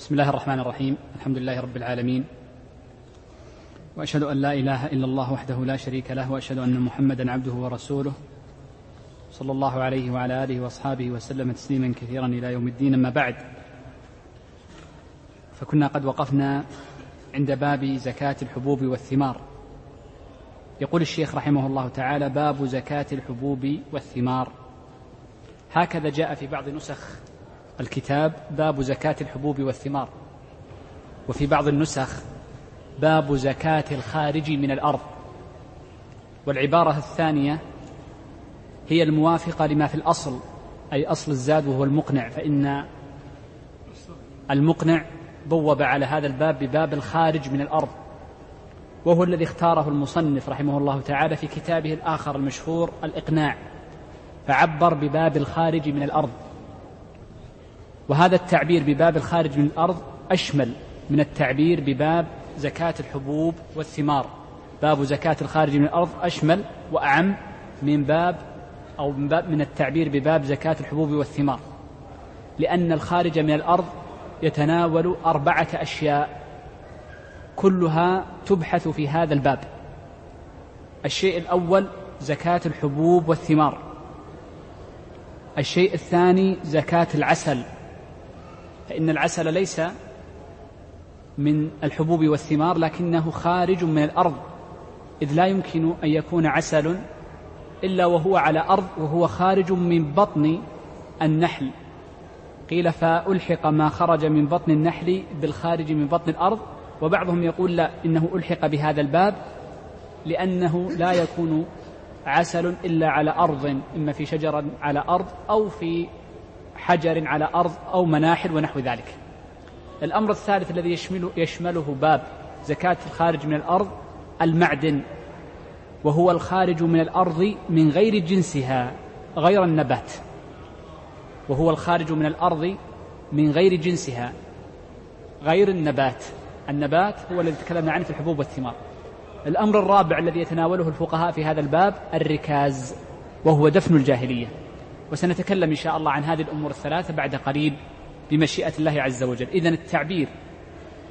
بسم الله الرحمن الرحيم. الحمد لله رب العالمين. وأشهد أن لا إله إلا الله وحده لا شريك له وأشهد أن محمدا عبده ورسوله. صلى الله عليه وعلى آله وأصحابه وسلم تسليما كثيرا إلى يوم الدين. أما بعد فكنا قد وقفنا عند باب زكاة الحبوب والثمار. يقول الشيخ رحمه الله تعالى باب زكاة الحبوب والثمار. هكذا جاء في بعض نسخ الكتاب باب زكاة الحبوب والثمار. وفي بعض النسخ باب زكاة الخارج من الأرض. والعبارة الثانية هي الموافقة لما في الأصل أي أصل الزاد وهو المقنع فإن المقنع بوب على هذا الباب بباب الخارج من الأرض. وهو الذي اختاره المصنف رحمه الله تعالى في كتابه الآخر المشهور الإقناع فعبر بباب الخارج من الأرض. وهذا التعبير بباب الخارج من الأرض أشمل من التعبير بباب زكاة الحبوب والثمار. باب زكاة الخارج من الأرض أشمل وأعم من باب أو من, باب من التعبير بباب زكاة الحبوب والثمار. لأن الخارج من الأرض يتناول أربعة أشياء كلها تبحث في هذا الباب. الشيء الأول زكاة الحبوب والثمار. الشيء الثاني زكاة العسل. فإن العسل ليس من الحبوب والثمار لكنه خارج من الأرض. إذ لا يمكن أن يكون عسل إلا وهو على أرض وهو خارج من بطن النحل. قيل فألحق ما خرج من بطن النحل بالخارج من بطن الأرض وبعضهم يقول لا إنه ألحق بهذا الباب لأنه لا يكون عسل إلا على أرض إما في شجر على أرض أو في حجر على أرض أو مناحل ونحو ذلك. الأمر الثالث الذي يشمله, يشمله باب زكاة الخارج من الأرض المعدن وهو الخارج من الأرض من غير جنسها غير النبات. وهو الخارج من الأرض من غير جنسها غير النبات. النبات هو الذي تكلمنا عنه في الحبوب والثمار. الأمر الرابع الذي يتناوله الفقهاء في هذا الباب الركاز وهو دفن الجاهلية. وسنتكلم إن شاء الله عن هذه الأمور الثلاثة بعد قليل بمشيئة الله عز وجل. إذا التعبير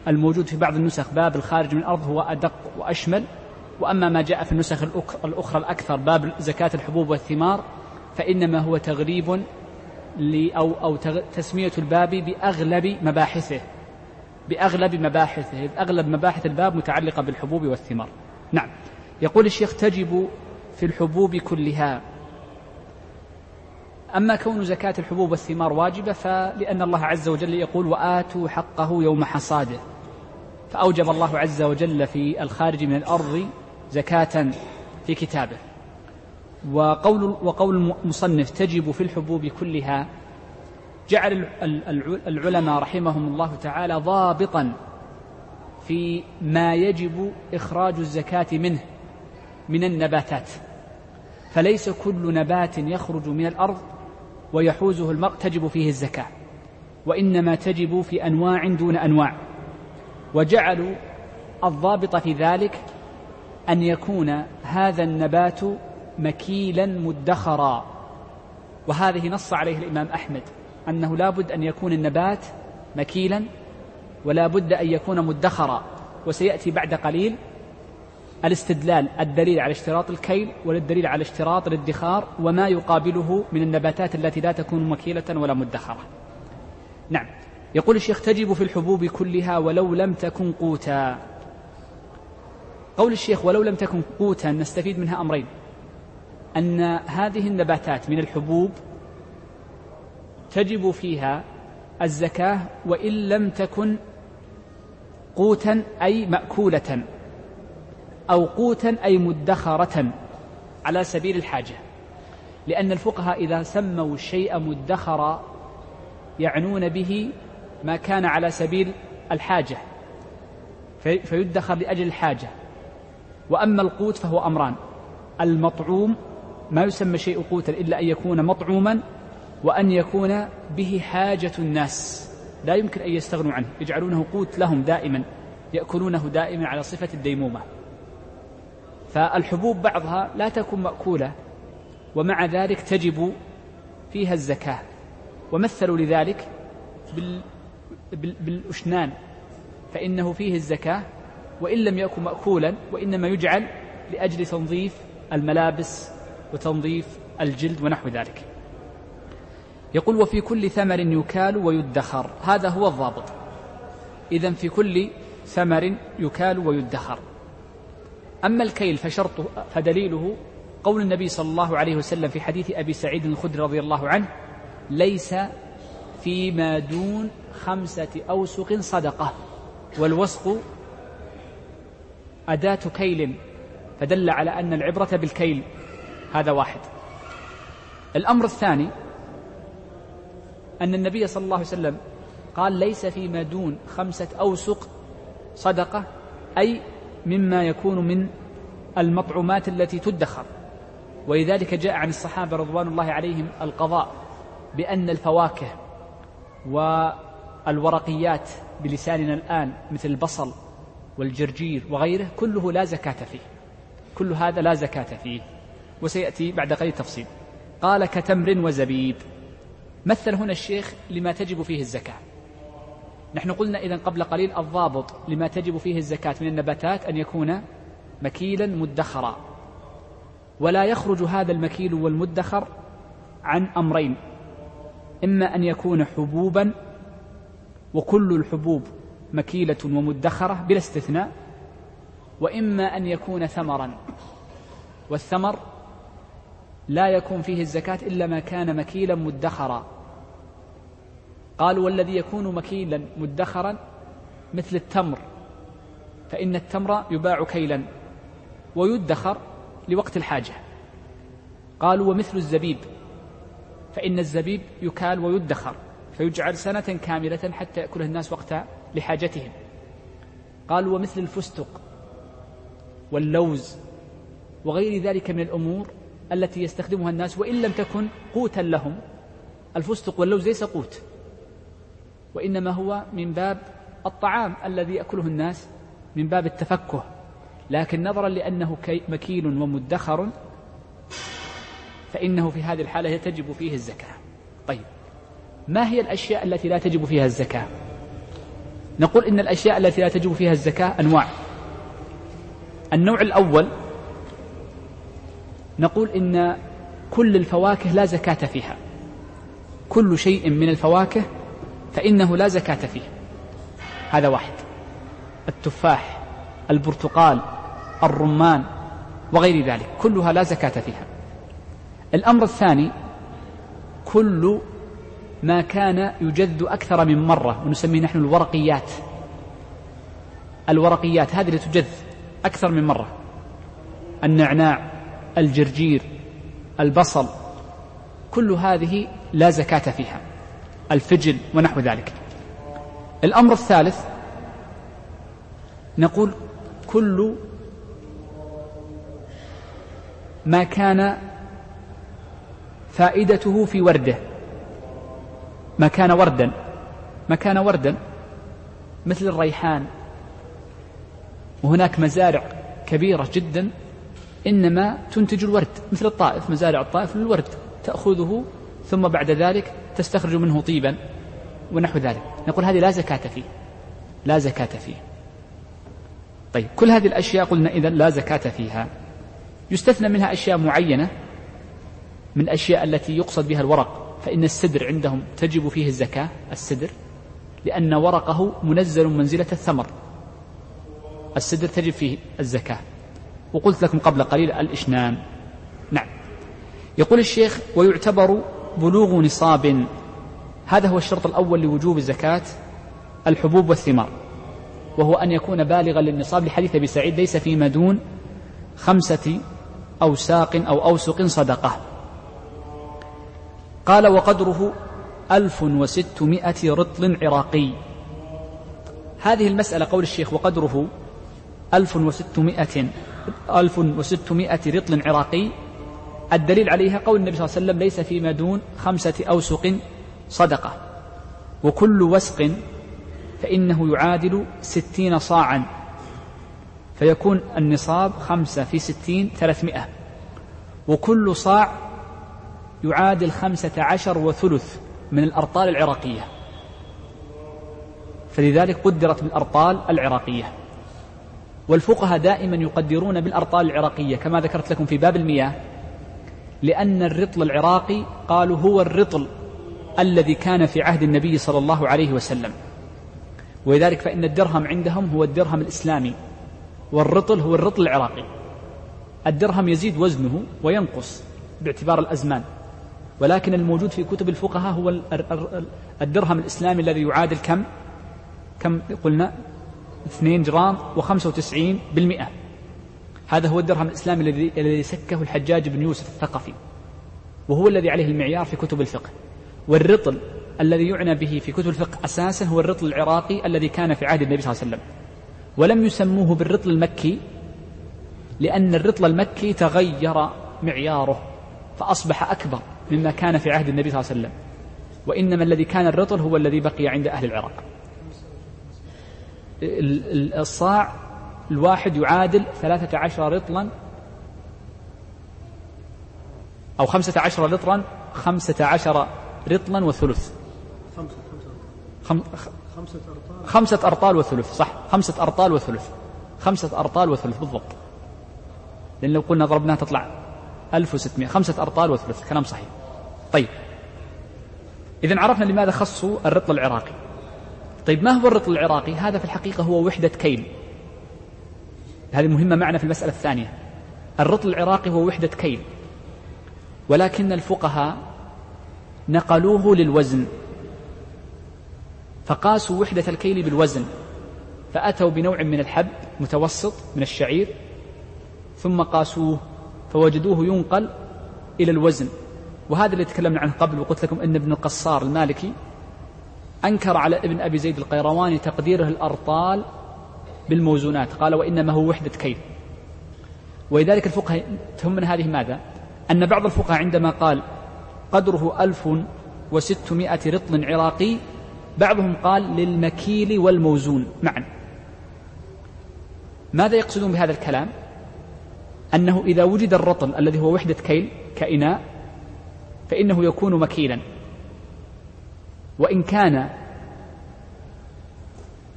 الموجود في بعض النسخ باب الخارج من الأرض هو أدق وأشمل وأما ما جاء في النسخ الأخرى الأكثر باب زكاة الحبوب والثمار فإنما هو تغريب أو أو تسمية الباب بأغلب مباحثه. بأغلب مباحثه أغلب مباحث الباب متعلقة بالحبوب والثمار. نعم. يقول الشيخ تجب في الحبوب كلها أما كون زكاة الحبوب والثمار واجبة فلأن الله عز وجل يقول وآتوا حقه يوم حصاده. فأوجب الله عز وجل في الخارج من الأرض زكاة في كتابه. وقول وقول المصنف تجب في الحبوب كلها. جعل العلماء رحمهم الله تعالى ضابطا في ما يجب إخراج الزكاة منه من النباتات. فليس كل نبات يخرج من الأرض ويحوزه المرء تجب فيه الزكاة. وإنما تجب في أنواع دون أنواع. وجعلوا الضابط في ذلك أن يكون هذا النبات مكيلا مدخرا. وهذه نص عليه الإمام أحمد أنه لا بد أن يكون النبات مكيلا ولا بد أن يكون مدخرا. وسيأتي بعد قليل الاستدلال الدليل على اشتراط الكيل والدليل على اشتراط الادخار وما يقابله من النباتات التي لا تكون مكيلة ولا مدخرة. نعم. يقول الشيخ تجب في الحبوب كلها ولو لم تكن قوتا. قول الشيخ ولو لم تكن قوتا نستفيد منها أمرين. أن هذه النباتات من الحبوب تجب فيها الزكاة وإن لم تكن قوتا أي مأكولة. أو قوتا أي مدخرة على سبيل الحاجة. لأن الفقهاء إذا سموا الشيء مدخرا يعنون به ما كان على سبيل الحاجة فيدخر لأجل الحاجة. وأما القوت فهو أمران. المطعوم ما يسمى شيء قوتا إلا أن يكون مطعوما وأن يكون به حاجة الناس. لا يمكن أن يستغنوا عنه. يجعلونه قوت لهم دائما يأكلونه دائما على صفة الديمومة. فالحبوب بعضها لا تكون مأكولة ومع ذلك تجب فيها الزكاة. ومثلوا لذلك بالأشنان فإنه فيه الزكاة وإن لم يكن مأكولا وإنما يجعل لأجل تنظيف الملابس وتنظيف الجلد ونحو ذلك. يقول وفي كل ثمر يكال ويدخر. هذا هو الضابط. إذا في كل ثمر يكال ويدخر. أما الكيل فشرطه فدليله قول النبي صلى الله عليه وسلم في حديث أبي سعيد الخدري رضي الله عنه ليس فيما دون خمسة أوسق صدقة والوسق أداة كيل فدل على أن العبرة بالكيل هذا واحد. الأمر الثاني أن النبي صلى الله عليه وسلم قال ليس فيما دون خمسة أوسق صدقة أي مما يكون من المطعومات التي تدخر. ولذلك جاء عن الصحابة رضوان الله عليهم القضاء بأن الفواكه والورقيات بلساننا الآن مثل البصل والجرجير وغيره كله لا زكاة فيه. كل هذا لا زكاة فيه. وسيأتي بعد قليل تفصيل. قال كتمر وزبيب. مثل هنا الشيخ لما تجب فيه الزكاة. نحن قلنا إذا قبل قليل الضابط لما تجب فيه الزكاة من النباتات أن يكون مكيلا مدخرا. ولا يخرج هذا المكيل والمدخر عن أمرين. إما أن يكون حبوبا وكل الحبوب مكيلة ومدخرة بلا استثناء وإما أن يكون ثمرا. والثمر لا يكون فيه الزكاة إلا ما كان مكيلا مدخرا. قالوا والذي يكون مكيلا مدخرا مثل التمر فإن التمر يباع كيلا ويدخر لوقت الحاجة. قالوا ومثل الزبيب فإن الزبيب يكال ويدخر فيجعل سنة كاملة حتى يأكله الناس وقت لحاجتهم. قالوا ومثل الفستق واللوز وغير ذلك من الأمور التي يستخدمها الناس وإن لم تكن قوتا لهم. الفستق واللوز ليس قوت. وإنما هو من باب الطعام الذي يأكله الناس من باب التفكه. لكن نظرا لأنه مكيل ومدخر فإنه في هذه الحالة تجب فيه الزكاة. طيب ما هي الأشياء التي لا تجب فيها الزكاة؟ نقول إن الأشياء التي لا تجب فيها الزكاة أنواع. النوع الأول نقول إن كل الفواكه لا زكاة فيها. كل شيء من الفواكه فإنه لا زكاة فيه. هذا واحد. التفاح البرتقال الرمان وغير ذلك كلها لا زكاة فيها. الأمر الثاني كل ما كان يجذ أكثر من مرة ونسميه نحن الورقيات. الورقيات هذه اللي تجذ أكثر من مرة. النعناع الجرجير البصل كل هذه لا زكاة فيها. الفجل ونحو ذلك. الأمر الثالث نقول كل ما كان فائدته في ورده. ما كان وردا ما كان وردا مثل الريحان. وهناك مزارع كبيرة جدا إنما تنتج الورد مثل الطائف مزارع الطائف للورد تأخذه ثم بعد ذلك تستخرج منه طيبا ونحو ذلك. نقول هذه لا زكاة فيه. لا زكاة فيه. طيب كل هذه الأشياء قلنا إذا لا زكاة فيها. يستثنى منها أشياء معينة من الأشياء التي يقصد بها الورق. فإن السدر عندهم تجب فيه الزكاة السدر لأن ورقه منزل منزلة الثمر. السدر تجب فيه الزكاة. وقلت لكم قبل قليل الإشنان. نعم. يقول الشيخ ويعتبر بلوغ نصاب. هذا هو الشرط الأول لوجوب زكاة الحبوب والثمار. وهو أن يكون بالغا للنصاب لحديث أبي سعيد ليس فيما دون خمسة أوساق أو أوسق صدقة. قال وقدره ألف وستمائة رطل عراقي. هذه المسألة قول الشيخ وقدره ألف وستمائة ألف وستمائة رطل عراقي الدليل عليها قول النبي صلى الله عليه وسلم ليس فيما دون خمسة أوسق صدقة. وكل وسق فإنه يعادل ستين صاعا. فيكون النصاب خمسة في ستين ثلاثمائة. وكل صاع يعادل خمسة عشر وثلث من الأرطال العراقية. فلذلك قدرت بالأرطال العراقية. والفقهاء دائما يقدرون بالأرطال العراقية كما ذكرت لكم في باب المياه. لأن الرطل العراقي قالوا هو الرطل الذي كان في عهد النبي صلى الله عليه وسلم. ولذلك فإن الدرهم عندهم هو الدرهم الإسلامي والرطل هو الرطل العراقي. الدرهم يزيد وزنه وينقص باعتبار الأزمان. ولكن الموجود في كتب الفقهاء هو الدرهم الإسلامي الذي يعادل كم؟ كم قلنا؟ 2 جرام و95 بالمئة. هذا هو الدرهم الإسلامي الذي سكه الحجاج بن يوسف الثقفي. وهو الذي عليه المعيار في كتب الفقه. والرطل الذي يعنى به في كتب الفقه أساسا هو الرطل العراقي الذي كان في عهد النبي صلى الله عليه وسلم. ولم يسموه بالرطل المكي لأن الرطل المكي تغير معياره فأصبح أكبر مما كان في عهد النبي صلى الله عليه وسلم. وإنما الذي كان الرطل هو الذي بقي عند أهل العراق. الصاع الواحد يعادل ثلاثة عشر رطلا أو خمسة عشر رطلا خمسة عشر رطلا وثلث. خمسة خمسة أرطال خمسة أرطال وثلث صح. خمسة أرطال وثلث. خمسة أرطال وثلث بالضبط. لأن لو قلنا ضربناها تطلع 1600 خمسة أرطال وثلث كلام صحيح. طيب. إذا عرفنا لماذا خصوا الرطل العراقي. طيب ما هو الرطل العراقي؟ هذا في الحقيقة هو وحدة كيل. هذه مهمة معنا في المسألة الثانية. الرطل العراقي هو وحدة كيل ولكن الفقهاء نقلوه للوزن. فقاسوا وحدة الكيل بالوزن فأتوا بنوع من الحب متوسط من الشعير ثم قاسوه فوجدوه ينقل إلى الوزن. وهذا اللي تكلمنا عنه قبل وقلت لكم أن ابن القصار المالكي أنكر على ابن أبي زيد القيرواني تقديره الأرطال بالموزونات. قال وإنما هو وحدة كيل ولذلك الفقهاء تهمنا هذه ماذا؟ أن بعض الفقهاء عندما قال قدره ألف وستمائة رطل عراقي بعضهم قال للمكيل والموزون. معا. ماذا يقصدون بهذا الكلام؟ أنه إذا وجد الرطل الذي هو وحدة كيل كإناء فإنه يكون مكيلا. وإن كان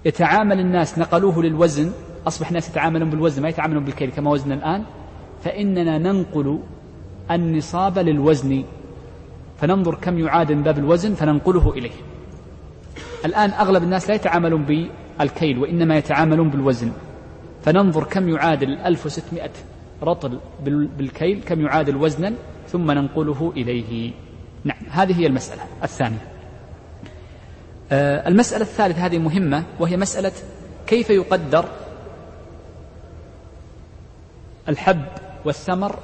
يتعامل الناس نقلوه للوزن. أصبح الناس يتعاملون بالوزن ما يتعاملون بالكيل كما وزن الآن. فإننا ننقل النصاب للوزن. فننظر كم يعادل من باب الوزن فننقله إليه. الآن أغلب الناس لا يتعاملون بالكيل وإنما يتعاملون بالوزن. فننظر كم يعادل 1600 رطل بالكيل كم يعادل وزنا ثم ننقله إليه. نعم هذه هي المسألة الثانية. المسألة الثالثة هذه مهمة وهي مسألة كيف يقدر الحب والثمر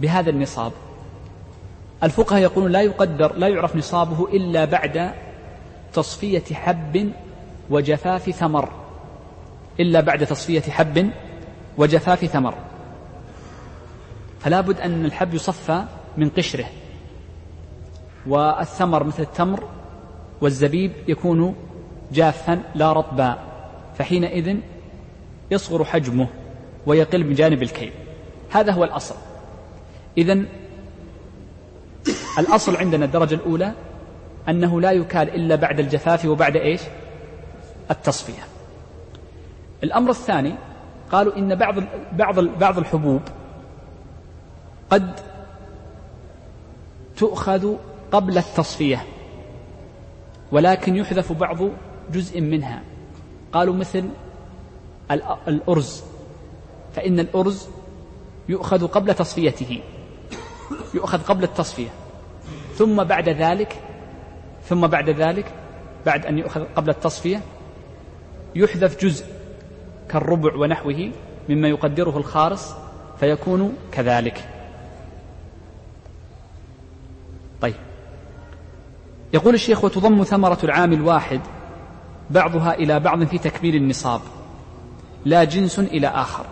بهذا النصاب. الفقهاء يقولون لا يقدر لا يعرف نصابه إلا بعد تصفية حب وجفاف ثمر. إلا بعد تصفية حب وجفاف ثمر. فلا بد أن الحب يصفى من قشره. والثمر مثل التمر والزبيب يكون جافا لا رطبا فحينئذ يصغر حجمه ويقل من جانب الكيل. هذا هو الأصل. إذا الأصل عندنا الدرجة الأولى أنه لا يكال إلا بعد الجفاف وبعد إيش؟ التصفية. الأمر الثاني قالوا إن بعض بعض بعض الحبوب قد تؤخذ قبل التصفية. ولكن يحذف بعض جزء منها. قالوا مثل الأرز. فإن الأرز يؤخذ قبل تصفيته. يؤخذ قبل التصفية. ثم بعد ذلك ثم بعد ذلك بعد أن يؤخذ قبل التصفية يحذف جزء كالربع ونحوه مما يقدره الخارص فيكون كذلك طيب يقول الشيخ وتضم ثمرة العام الواحد بعضها إلى بعض في تكميل النصاب لا جنس إلى آخر.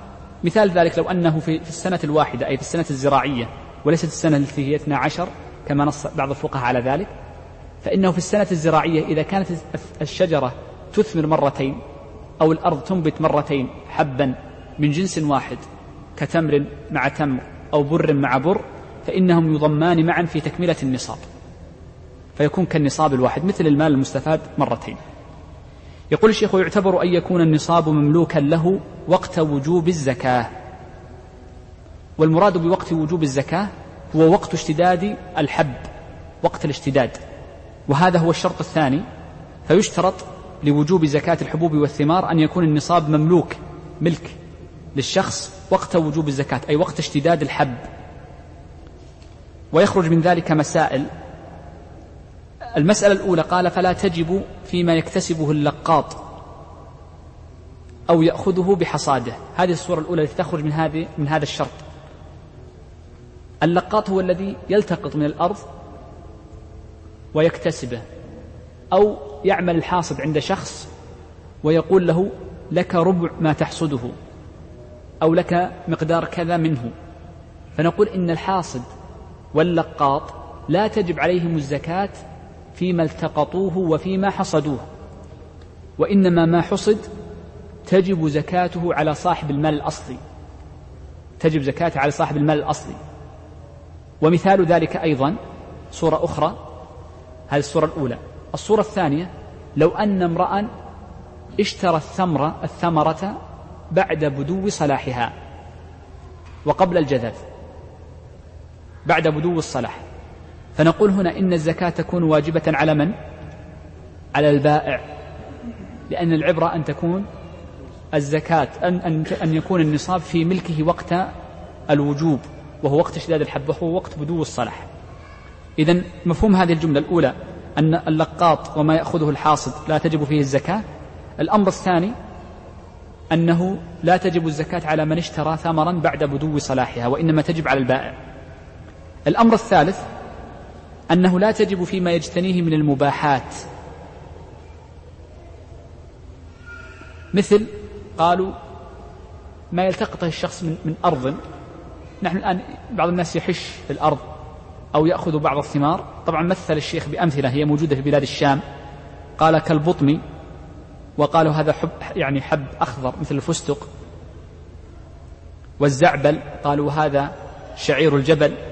مثال ذلك لو أنه في السنة الواحدة أي في السنة الزراعية وليست السنة التي هي 12 كما نص بعض الفقهاء على ذلك فإنه في السنة الزراعية إذا كانت الشجرة تثمر مرتين أو الأرض تنبت مرتين حبا من جنس واحد كتمر مع تمر أو بر مع بر فإنهم يضمان معا في تكملة النصاب. فيكون كالنصاب الواحد مثل المال المستفاد مرتين. يقول الشيخ ويعتبر أن يكون النصاب مملوكا له وقت وجوب الزكاة. والمراد بوقت وجوب الزكاة هو وقت اشتداد الحب وقت الاشتداد. وهذا هو الشرط الثاني فيشترط لوجوب زكاة الحبوب والثمار أن يكون النصاب مملوك ملك للشخص وقت وجوب الزكاة أي وقت اشتداد الحب. ويخرج من ذلك مسائل المسألة الأولى قال فلا تجب فيما يكتسبه اللقاط أو يأخذه بحصاده. هذه الصورة الأولى التي تخرج من هذه من هذا الشرط. اللقاط هو الذي يلتقط من الأرض ويكتسبه أو يعمل الحاصد عند شخص ويقول له لك ربع ما تحصده أو لك مقدار كذا منه. فنقول إن الحاصد واللقاط لا تجب عليهم الزكاة فيما التقطوه وفيما حصدوه. وإنما ما حصد تجب زكاته على صاحب المال الأصلي. تجب زكاته على صاحب المال الأصلي. ومثال ذلك أيضا صورة أخرى هذه الصورة الأولى. الصورة الثانية لو أن امرأ اشترى الثمرة الثمرة بعد بدو صلاحها وقبل الجذاذ. بعد بدو الصلاح. فنقول هنا إن الزكاة تكون واجبة على من؟ على البائع. لأن العبرة أن تكون الزكاة أن, أن, أن يكون النصاب في ملكه وقت الوجوب وهو وقت اشتداد الحب وهو وقت بدو الصلاح. إذا مفهوم هذه الجملة الأولى أن اللقاط وما يأخذه الحاصد لا تجب فيه الزكاة. الأمر الثاني أنه لا تجب الزكاة على من اشترى ثمرا بعد بدو صلاحها وإنما تجب على البائع. الأمر الثالث أنه لا تجب فيما يجتنيه من المباحات. مثل قالوا ما يلتقطه الشخص من, من أرض. نحن الآن بعض الناس يحش في الأرض أو يأخذ بعض الثمار. طبعا مثل الشيخ بأمثلة هي موجودة في بلاد الشام. قال كالبطم وقالوا هذا حب يعني حب أخضر مثل الفستق. والزعبل قالوا هذا شعير الجبل.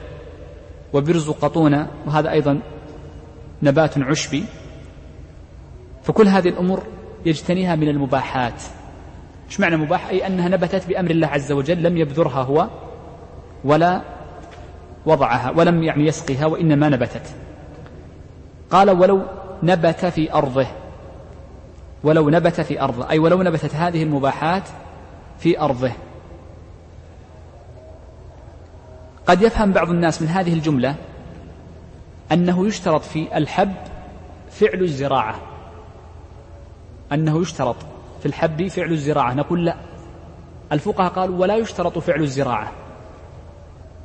وبرز قطونة وهذا أيضا نبات عشبي. فكل هذه الأمور يجتنيها من المباحات. إيش معنى مباح؟ أي أنها نبتت بأمر الله عز وجل لم يبذرها هو ولا وضعها ولم يعني يسقيها وإنما نبتت. قال ولو نبت في أرضه ولو نبت في أرضه. أي ولو نبتت هذه المباحات في أرضه. قد يفهم بعض الناس من هذه الجملة أنه يشترط في الحب فعل الزراعة. أنه يشترط في الحب فعل الزراعة. نقول لا. الفقهاء قالوا ولا يشترط فعل الزراعة.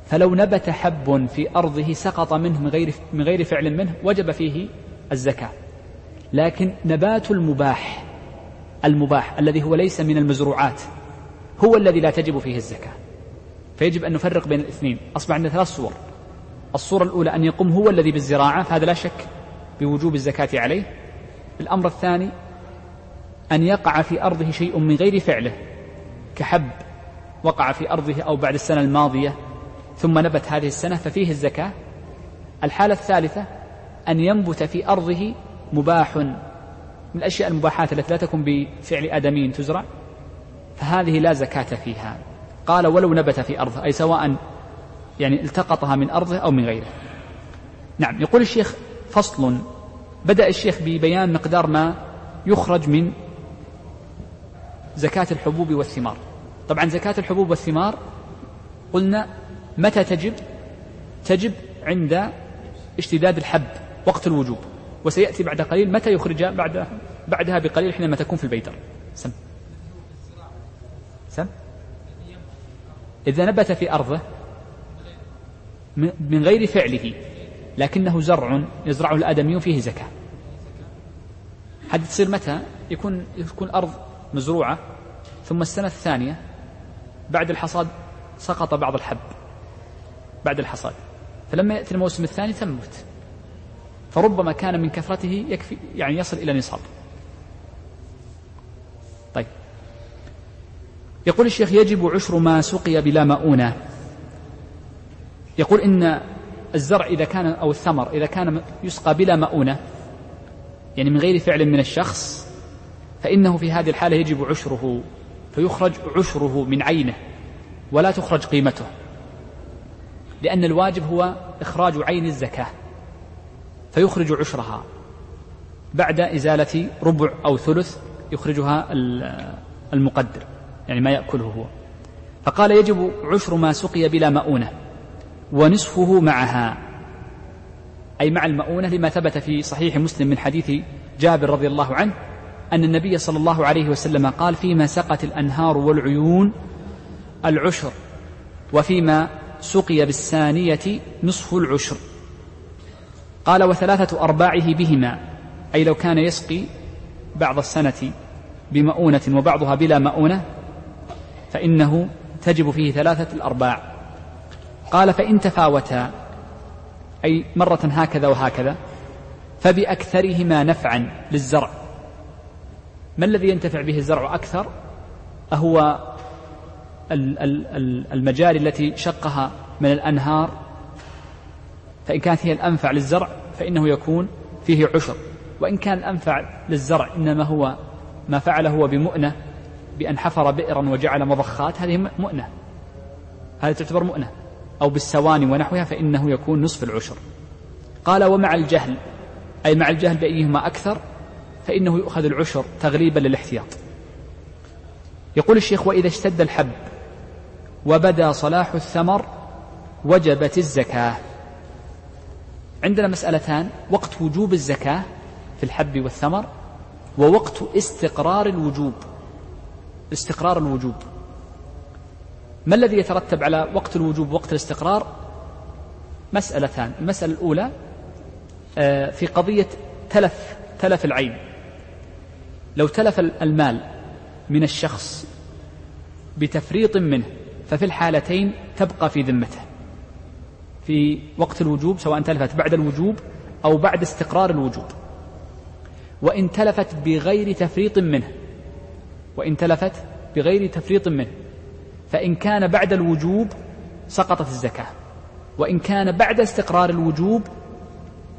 فلو نبت حب في أرضه سقط منه من غير, من غير فعل منه وجب فيه الزكاة. لكن نبات المباح المباح الذي هو ليس من المزروعات هو الذي لا تجب فيه الزكاة. فيجب أن نفرق بين الاثنين. أصبح عندنا ثلاث صور. الصورة الأولى أن يقوم هو الذي بالزراعة فهذا لا شك بوجوب الزكاة عليه. الأمر الثاني أن يقع في أرضه شيء من غير فعله كحب. وقع في أرضه أو بعد السنة الماضية ثم نبت هذه السنة ففيه الزكاة. الحالة الثالثة أن ينبت في أرضه مباح. من الأشياء المباحات التي لا تكون بفعل آدمي تزرع فهذه لا زكاة فيها. قال ولو نبت في أرضه أي سواء يعني التقطها من أرضه أو من غيره. نعم يقول الشيخ فصل. بدأ الشيخ ببيان مقدار ما يخرج من زكاة الحبوب والثمار. طبعا زكاة الحبوب والثمار قلنا متى تجب؟ تجب عند اشتداد الحب وقت الوجوب. وسيأتي بعد قليل متى يخرج بعد بعدها بقليل حينما تكون في البيدر سم. سم. إذا نبت في أرضه من غير فعله لكنه زرع يزرعه الآدمي فيه زكاة. هذه تصير متى؟ يكون يكون أرض مزروعة ثم السنة الثانية بعد الحصاد سقط بعض الحب بعد الحصاد. فلما يأتي الموسم الثاني تنبت فربما كان من كثرته يكفي يعني يصل إلى نصاب. يقول الشيخ يجب عشر ما سقي بلا مؤونة. يقول إن الزرع إذا كان أو الثمر إذا كان يسقى بلا مؤونة يعني من غير فعل من الشخص فإنه في هذه الحالة يجب عشره فيخرج عشره من عينه ولا تخرج قيمته. لأن الواجب هو إخراج عين الزكاة فيخرج عشرها. بعد إزالة ربع أو ثلث يخرجها المقدر. يعني ما يأكله هو. فقال يجب عشر ما سقي بلا مؤونة ونصفه معها. أي مع المؤونة لما ثبت في صحيح مسلم من حديث جابر رضي الله عنه أن النبي صلى الله عليه وسلم قال فيما سقت الأنهار والعيون العشر وفيما سقي بالثانية نصف العشر. قال وثلاثة أرباعه بهما أي لو كان يسقي بعض السنة بمؤونة وبعضها بلا مؤونة فإنه تجب فيه ثلاثة الأرباع. قال فإن تفاوتا أي مرة هكذا وهكذا فبأكثرهما نفعا للزرع. ما الذي ينتفع به الزرع أكثر؟ أهو المجاري التي شقها من الأنهار. فإن كانت هي الأنفع للزرع فإنه يكون فيه عشر. وإن كان الأنفع للزرع إنما هو ما فعله هو بمؤنة بأن حفر بئرا وجعل مضخات هذه مؤنة. هذه تعتبر مؤنة. أو بالسواني ونحوها فإنه يكون نصف العشر. قال ومع الجهل. أي مع الجهل بأيهما أكثر؟ فإنه يؤخذ العشر تغليبا للاحتياط. يقول الشيخ وإذا اشتد الحب وبدا صلاح الثمر وجبت الزكاة. عندنا مسألتان وقت وجوب الزكاة في الحب والثمر ووقت استقرار الوجوب. استقرار الوجوب. ما الذي يترتب على وقت الوجوب وقت الاستقرار؟ مسألتان. المسألة الأولى آه، في قضية تلف تلف العين. لو تلف المال من الشخص بتفريط منه ففي الحالتين تبقى في ذمته. في وقت الوجوب سواء تلفت بعد الوجوب أو بعد استقرار الوجوب. وإن تلفت بغير تفريط منه وإن تلفت بغير تفريط منه. فإن كان بعد الوجوب سقطت الزكاة. وإن كان بعد استقرار الوجوب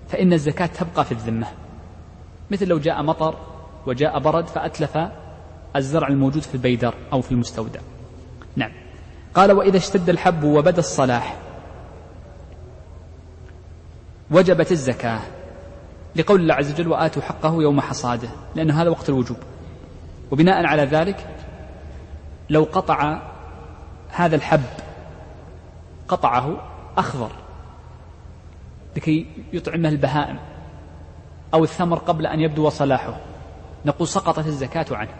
فإن الزكاة تبقى في الذمة. مثل لو جاء مطر وجاء برد فأتلف الزرع الموجود في البيدر أو في المستودع. نعم. قال وإذا اشتد الحب وبدأ الصلاح وجبت الزكاة. لقول الله عز وجل وآتوا حقه يوم حصاده. لأن هذا وقت الوجوب. وبناء على ذلك لو قطع هذا الحب قطعه أخضر لكي يطعمه البهائم أو الثمر قبل أن يبدو صلاحه. نقول سقطت الزكاة عنه.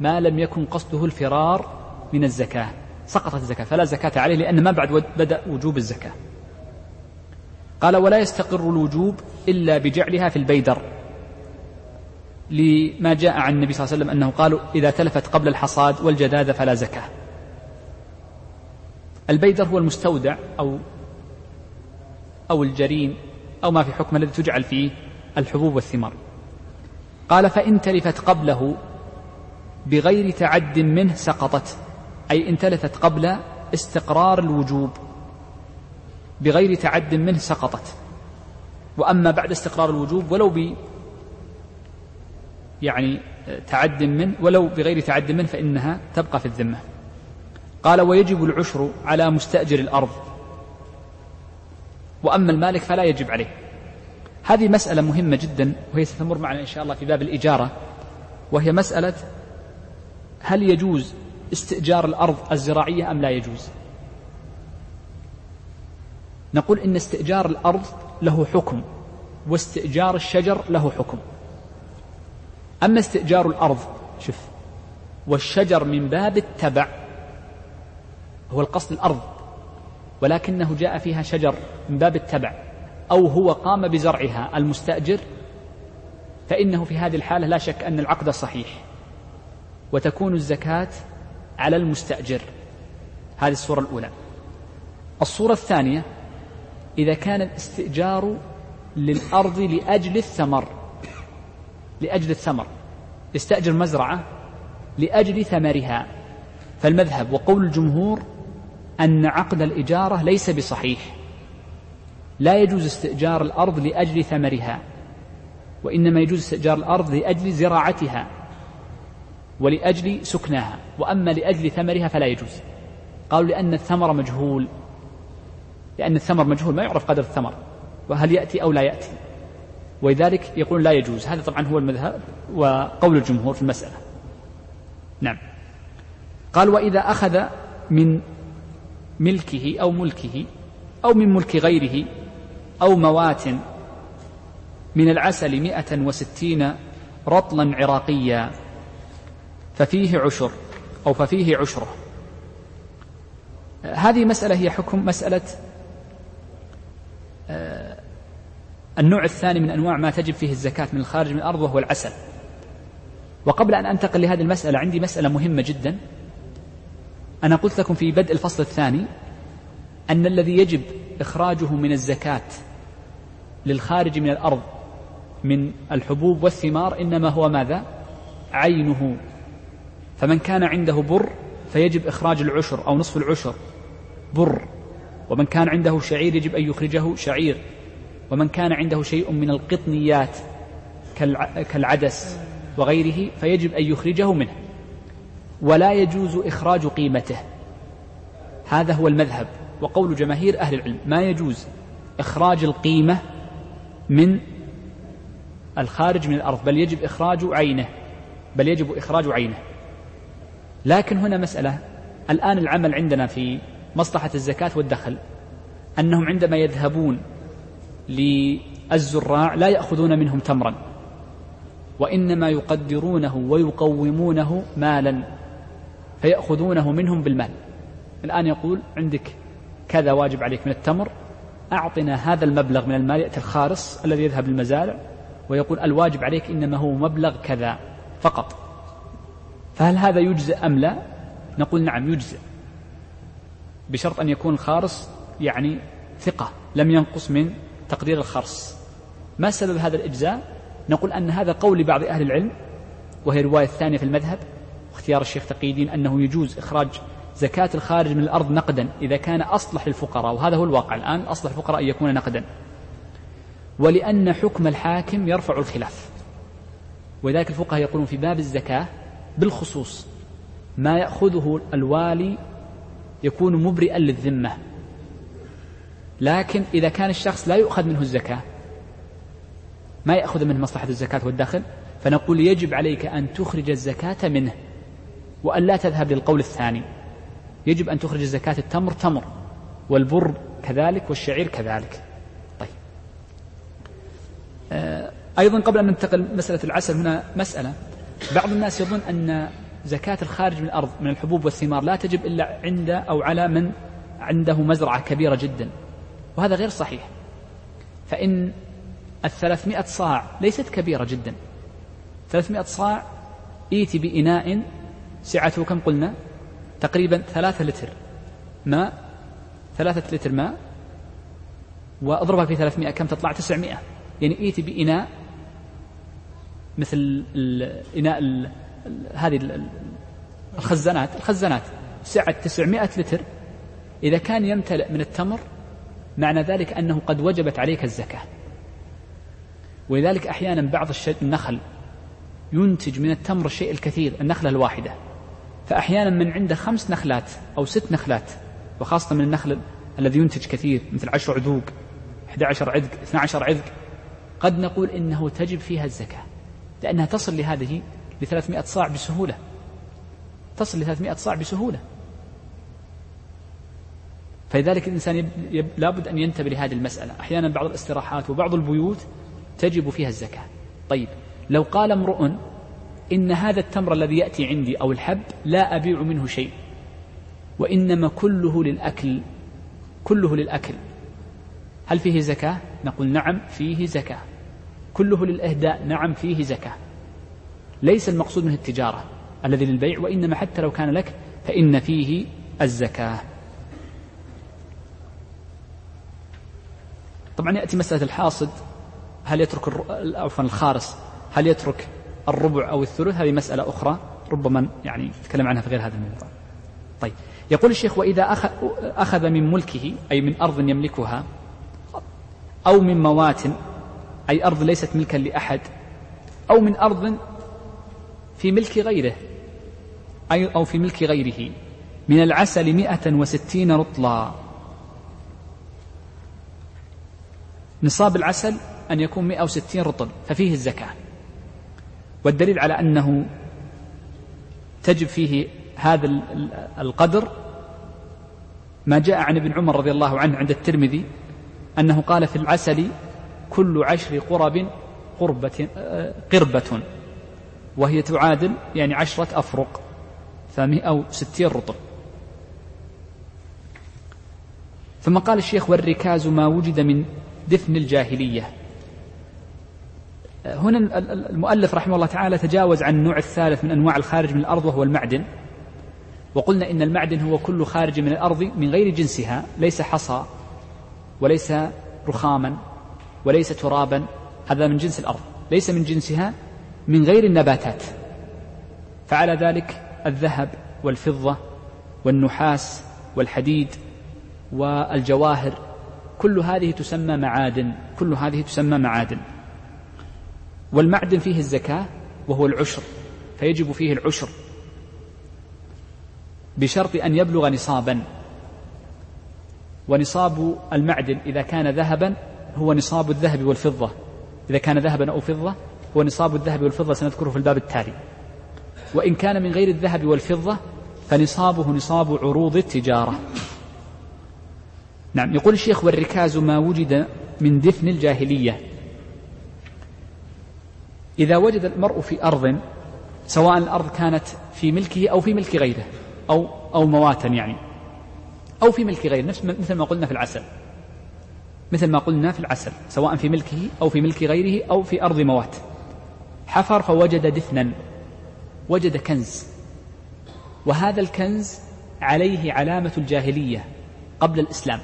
ما لم يكن قصده الفرار من الزكاة. سقطت الزكاة. فلا زكاة عليه لأن ما بعد بدأ وجوب الزكاة. قال ولا يستقر الوجوب إلا بجعلها في البيدر. لما جاء عن النبي صلى الله عليه وسلم أنه قالوا إذا تلفت قبل الحصاد والجداد فلا زكاة. البيدر هو المستودع أو أو الجرين أو ما في حكم الذي تجعل فيه الحبوب والثمار. قال فإن تلفت قبله بغير تعد منه سقطت أي إن تلفت قبل استقرار الوجوب بغير تعد منه سقطت. وأما بعد استقرار الوجوب ولو يعني تعد منه ولو بغير تعد منه فإنها تبقى في الذمة. قال ويجب العشر على مستأجر الأرض. وأما المالك فلا يجب عليه. هذه مسألة مهمة جدا وهي ستمر معنا إن شاء الله في باب الإجارة. وهي مسألة هل يجوز استئجار الأرض الزراعية أم لا يجوز؟ نقول إن استئجار الأرض له حكم واستئجار الشجر له حكم. أما استئجار الأرض شوف والشجر من باب التبع هو القصد الأرض ولكنه جاء فيها شجر من باب التبع أو هو قام بزرعها المستأجر فإنه في هذه الحالة لا شك أن العقد صحيح وتكون الزكاة على المستأجر. هذه الصورة الأولى. الصورة الثانية إذا كان الاستئجار للأرض لأجل الثمر. لأجل الثمر. يستأجر مزرعة لأجل ثمرها. فالمذهب وقول الجمهور أن عقد الإجارة ليس بصحيح. لا يجوز استئجار الأرض لأجل ثمرها وإنما يجوز استئجار الأرض لأجل زراعتها ولأجل سكناها وأما لأجل ثمرها فلا يجوز. قالوا لأن الثمر مجهول. لأن الثمر مجهول ما يعرف قدر الثمر. وهل يأتي أو لا يأتي؟ ولذلك يقول لا يجوز. هذا طبعا هو المذهب وقول الجمهور في المسألة. نعم. قال وإذا أخذ من ملكه أو ملكه أو من ملك غيره أو موات من العسل مئة وستين رطلا عراقيا ففيه عشر أو ففيه عشرة. هذه مسألة هي حكم مسألة آه، النوع الثاني من أنواع ما تجب فيه الزكاة من الخارج من الأرض وهو العسل. وقبل أن أنتقل لهذه المسألة عندي مسألة مهمة جدا. أنا قلت لكم في بدء الفصل الثاني أن الذي يجب إخراجه من الزكاة للخارج من الأرض من الحبوب والثمار إنما هو ماذا؟ عينه. فمن كان عنده بر فيجب إخراج العشر أو نصف العشر بر ومن كان عنده شعير يجب أن يخرجه شعير. ومن كان عنده شيء من القطنيات كالعدس وغيره فيجب أن يخرجه منه. ولا يجوز إخراج قيمته. هذا هو المذهب. وقول جماهير أهل العلم ما يجوز إخراج القيمة من الخارج من الأرض بل يجب إخراج عينه بل يجب إخراج عينه. لكن هنا مسألة. الآن العمل عندنا في مصلحة الزكاة والدخل أنهم عندما يذهبون للزراع لا يأخذون منهم تمرا وإنما يقدرونه ويقومونه مالا فيأخذونه منهم بالمال. الآن يقول عندك كذا واجب عليك من التمر أعطنا هذا المبلغ من المال يأتي الخارص الذي يذهب للمزارع ويقول الواجب عليك إنما هو مبلغ كذا فقط. فهل هذا يجزئ أم لا؟ نقول نعم يجزئ بشرط أن يكون الخارص يعني ثقة لم ينقص من تقدير الخرص. ما سبب هذا الإجزاء؟ نقول أن هذا قول لبعض أهل العلم وهي الرواية الثانية في المذهب واختيار الشيخ تقي الدين أنه يجوز إخراج زكاة الخارج من الأرض نقدا إذا كان أصلح للفقراء وهذا هو الواقع الآن أصلح الفقراء أن يكون نقدا. ولأن حكم الحاكم يرفع الخلاف. ولذلك الفقهاء يقولون في باب الزكاة بالخصوص ما يأخذه الوالي يكون مبرئا للذمة. لكن إذا كان الشخص لا يؤخذ منه الزكاة ما يأخذ منه مصلحة الزكاة والدخل فنقول يجب عليك أن تخرج الزكاة منه وأن لا تذهب للقول الثاني. يجب أن تخرج زكاة التمر تمر والبر كذلك والشعير كذلك. طيب. آه، أيضا قبل أن ننتقل مسألة العسل هنا مسألة. بعض الناس يظن أن زكاة الخارج من الأرض من الحبوب والثمار لا تجب إلا عند أو على من عنده مزرعة كبيرة جدا. وهذا غير صحيح. فإن الثلاثمائة صاع ليست كبيرة جدا. ثلاثمائة صاع إيتي بإناء سعته كم قلنا؟ تقريبا ثلاثة لتر ماء ثلاثة لتر ماء وأضربها في ثلاثمائة كم تطلع؟ تسعمائة. يعني إيتي بإناء مثل الإناء هذه الخزانات. الخزانات سعة تسعمائة لتر. إذا كان يمتلئ من التمر معنى ذلك أنه قد وجبت عليك الزكاة. ولذلك أحيانا بعض النخل ينتج من التمر الشيء الكثير النخلة الواحدة. فأحيانا من عنده خمس نخلات أو ست نخلات وخاصة من النخل الذي ينتج كثير مثل عشر عذوق 11 عذق 12 عذق قد نقول إنه تجب فيها الزكاة. لأنها تصل لهذه ل 300 صاع بسهولة. تصل ل 300 صاع بسهولة. فلذلك الإنسان يب... يب... لابد أن ينتبه لهذه المسألة. أحيانا بعض الاستراحات وبعض البيوت تجب فيها الزكاة. طيب لو قال امرؤ إن هذا التمر الذي يأتي عندي أو الحب لا أبيع منه شيء وإنما كله للأكل كله للأكل هل فيه زكاة؟ نقول نعم فيه زكاة. كله للإهداء؟ نعم فيه زكاة. ليس المقصود منه التجارة الذي للبيع وإنما حتى لو كان لك فإن فيه الزكاة. طبعا يأتي مسألة الحاصد. هل يترك عفوا الخارص. هل يترك الربع أو الثلث؟ هذه مسألة أخرى. ربما يعني نتكلم عنها في غير هذا الموضوع. طيب. يقول الشيخ وإذا أخذ من ملكه أي من أرض يملكها أو من موات أي أرض ليست ملكا لأحد أو من أرض في ملك غيره أو في ملك غيره من العسل مئة وستين رطلا. نصاب العسل أن يكون مئة وستين رطل ففيه الزكاة. والدليل على أنه تجب فيه هذا القدر ما جاء عن ابن عمر رضي الله عنه عند الترمذي أنه قال في العسل كل عشر قرب قربة قربة وهي تعادل يعني عشرة أفرق فمئة وستين رطل ثم قال الشيخ والركاز ما وجد من دفن الجاهلية. هنا المؤلف رحمه الله تعالى تجاوز عن النوع الثالث من أنواع الخارج من الأرض وهو المعدن. وقلنا إن المعدن هو كل خارج من الأرض من غير جنسها ليس حصى وليس رخاما وليس ترابا هذا من جنس الأرض. ليس من جنسها من غير النباتات. فعلى ذلك الذهب والفضة والنحاس والحديد والجواهر كل هذه تسمى معادن كل هذه تسمى معادن. والمعدن فيه الزكاة وهو العشر فيجب فيه العشر. بشرط أن يبلغ نصابا. ونصاب المعدن إذا كان ذهبا هو نصاب الذهب والفضة. إذا كان ذهبا أو فضة هو نصاب الذهب والفضة سنذكره في الباب التالي. وإن كان من غير الذهب والفضة فنصابه نصاب عروض التجارة. نعم يقول الشيخ والركاز ما وجد من دفن الجاهلية. إذا وجد المرء في أرض سواء الأرض كانت في ملكه أو في ملك غيره أو أو مواتا يعني أو في ملك غيره نفس مثل ما قلنا في العسل. مثل ما قلنا في العسل سواء في ملكه أو في ملك غيره أو في أرض موات. حفر فوجد دفنا وجد كنز. وهذا الكنز عليه علامة الجاهلية قبل الإسلام.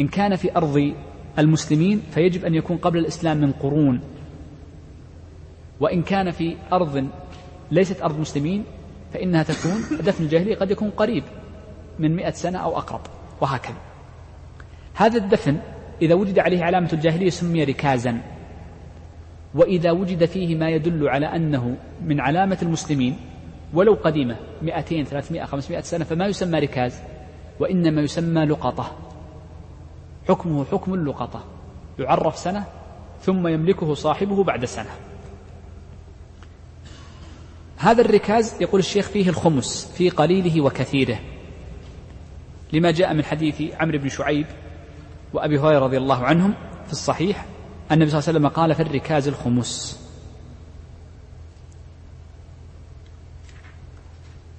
إن كان في أرض المسلمين فيجب أن يكون قبل الإسلام من قرون. وإن كان في أرض ليست أرض مسلمين فإنها تكون دفن الجاهلية قد يكون قريب من مئة سنة أو أقرب وهكذا. هذا الدفن إذا وجد عليه علامة الجاهلية سمي ركازا. وإذا وجد فيه ما يدل على أنه من علامة المسلمين ولو قديمة 200 300 500 سنة فما يسمى ركاز وإنما يسمى لقطة. حكمه حكم اللقطة يعرف سنة ثم يملكه صاحبه بعد سنة. هذا الركاز يقول الشيخ فيه الخمس في قليله وكثيره. لما جاء من حديث عمرو بن شعيب وأبي هريرة رضي الله عنهم في الصحيح النبي صلى الله عليه وسلم قال في الركاز الخمس.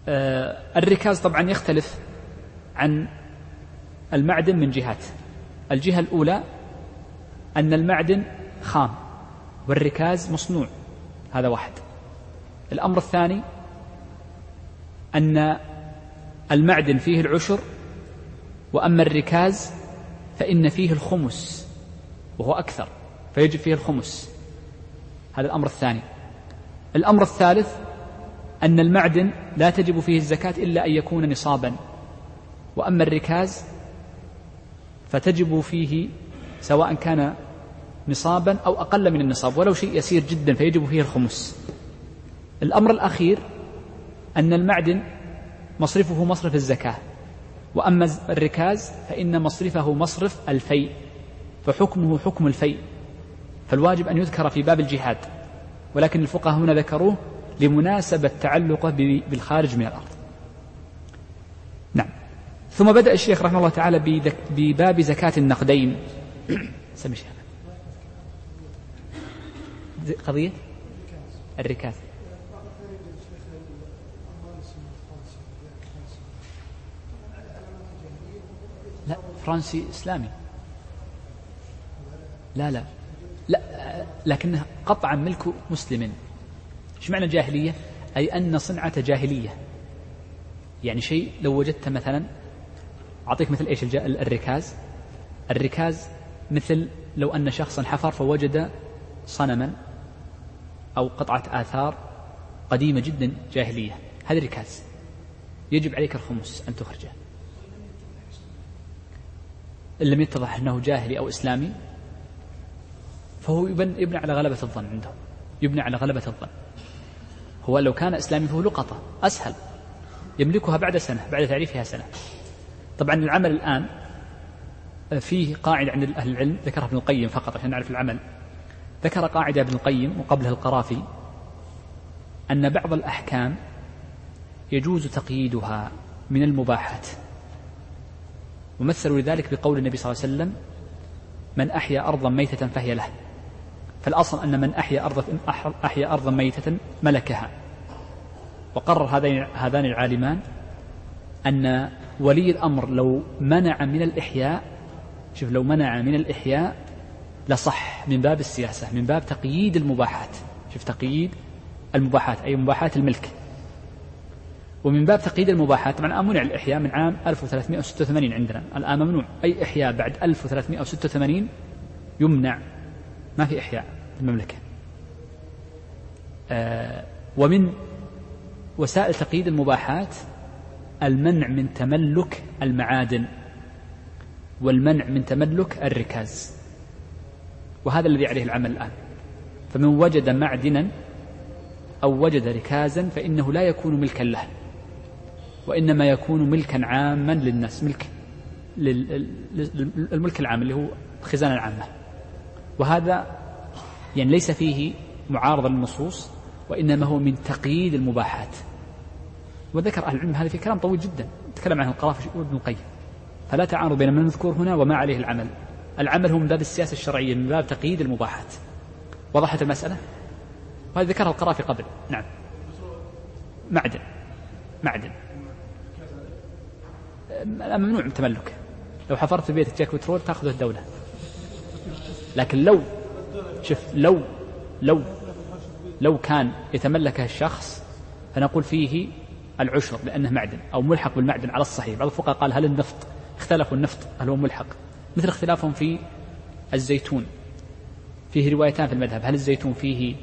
آه، الركاز طبعا يختلف عن المعدن من جهات. الجهة الأولى أن المعدن خام والركاز مصنوع هذا واحد. الأمر الثاني أن المعدن فيه العشر وأما الركاز فإن فيه الخمس وهو أكثر فيجب فيه الخمس. هذا الأمر الثاني. الأمر الثالث أن المعدن لا تجب فيه الزكاة إلا أن يكون نصابا وأما الركاز فتجب فيه سواء كان نصابا أو أقل من النصاب ولو شيء يسير جدا فيجب فيه الخمس. الأمر الأخير أن المعدن مصرفه مصرف الزكاة وأما الركاز فإن مصرفه مصرف الفيء فحكمه حكم الفيء فالواجب أن يذكر في باب الجهاد. ولكن الفقهاء هنا ذكروه لمناسبة تعلقه بالخارج من الأرض. نعم. ثم بدأ الشيخ رحمه الله تعالى بباب زكاة النقدين. سمي شيخ قضية؟ الركاز. لا فرنسي إسلامي. لا لا. لا لكنها قطعا ملك مسلم. إيش معنى جاهلية أي أن صنعة جاهلية. يعني شيء لو وجدت مثلا أعطيك مثل إيش؟ الركاز. الركاز مثل لو أن شخصا حفر فوجد صنما أو قطعة آثار قديمة جدا جاهلية. هذا ركاز يجب عليك الخمس أن تخرجه. إن لم يتضح أنه جاهلي أو إسلامي فهو يبنى على غلبة الظن عنده يبنى على غلبة الظن. هو لو كان إسلامي فهو لقطة. أسهل. يملكها بعد سنة بعد تعريفها سنة. طبعا العمل الآن فيه قاعدة عند أهل العلم ذكرها ابن القيم فقط عشان نعرف العمل. ذكر قاعدة ابن القيم وقبلها القرافي أن بعض الأحكام يجوز تقييدها من المباحات ومثلوا لذلك بقول النبي صلى الله عليه وسلم من أحيا أرضا ميتة فهي له. فالأصل أن من أحيا أرضا أحيا أرضا ميتة ملكها. وقرر هذين هذان العالمان أن ولي الأمر لو منع من الإحياء شوف لو منع من الإحياء لصح من باب السياسة من باب تقييد المباحات. شوف تقييد المباحات أي مباحات الملك. ومن باب تقييد المباحات طبعا منع الإحياء من عام 1386 عندنا. الآن ممنوع. أي إحياء بعد 1386 يمنع. ما في إحياء في المملكة. آه ومن وسائل تقييد المباحات المنع من تملك المعادن والمنع من تملك الركاز. وهذا الذي عليه العمل الآن. فمن وجد معدنا أو وجد ركازا فإنه لا يكون ملكا له وإنما يكون ملكا عاما للناس ملك الملك العام اللي هو الخزانة العامة. وهذا يعني ليس فيه معارضة للنصوص وإنما هو من تقييد المباحات. وذكر أهل العلم هذا في كلام طويل جدا تكلم عنه القرافي وابن القيم. فلا تعارض بين ما نذكر هنا وما عليه العمل. العمل هو من باب السياسة الشرعية من باب تقييد المباحات. وضحت المسألة؟ وهذا ذكرها القرافي قبل. نعم. معدن. معدن. ممنوع من التملك لو حفرت في بيتك جاك بترول تأخذه الدولة. لكن لو شوف لو لو لو كان يتملكه الشخص فنقول فيه العشر لأنه معدن أو ملحق بالمعدن على الصحيح. بعض الفقهاء قال هل النفط اختلفوا النفط هل هو ملحق. مثل اختلافهم في الزيتون. فيه روايتان في المذهب. هل الزيتون فيه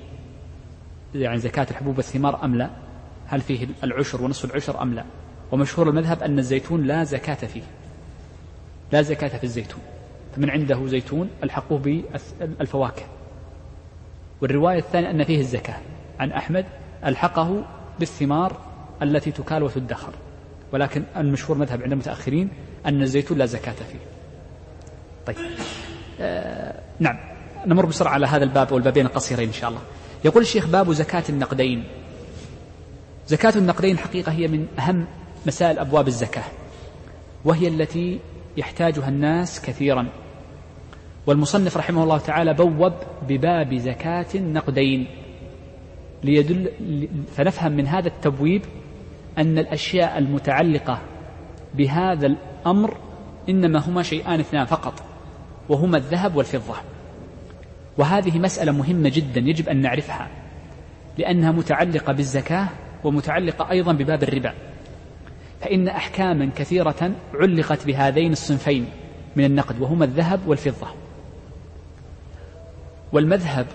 يعني زكاة الحبوب والثمار أم لا؟ هل فيه العشر ونصف العشر أم لا؟ ومشهور المذهب أن الزيتون لا زكاة فيه. لا زكاة في الزيتون. فمن عنده زيتون ألحقوه بالفواكه. والرواية الثانية أن فيه الزكاة. عن أحمد ألحقه بالثمار التي تكال وتدخر ولكن المشهور مذهب عند المتأخرين أن الزيتون لا زكاة فيه. طيب. آه نعم. نمر بسرعة على هذا الباب والبابين القصيرين إن شاء الله. يقول الشيخ باب زكاة النقدين. زكاة النقدين حقيقة هي من أهم مسائل أبواب الزكاة. وهي التي يحتاجها الناس كثيرا. والمصنف رحمه الله تعالى بوب بباب زكاة النقدين. ليدل فنفهم من هذا التبويب أن الأشياء المتعلقة بهذا الأمر إنما هما شيئان اثنان فقط وهما الذهب والفضة. وهذه مسألة مهمة جدا يجب أن نعرفها لأنها متعلقة بالزكاة ومتعلقة أيضا بباب الربا. فإن أحكاما كثيرة علقت بهذين الصنفين من النقد وهما الذهب والفضة. والمذهب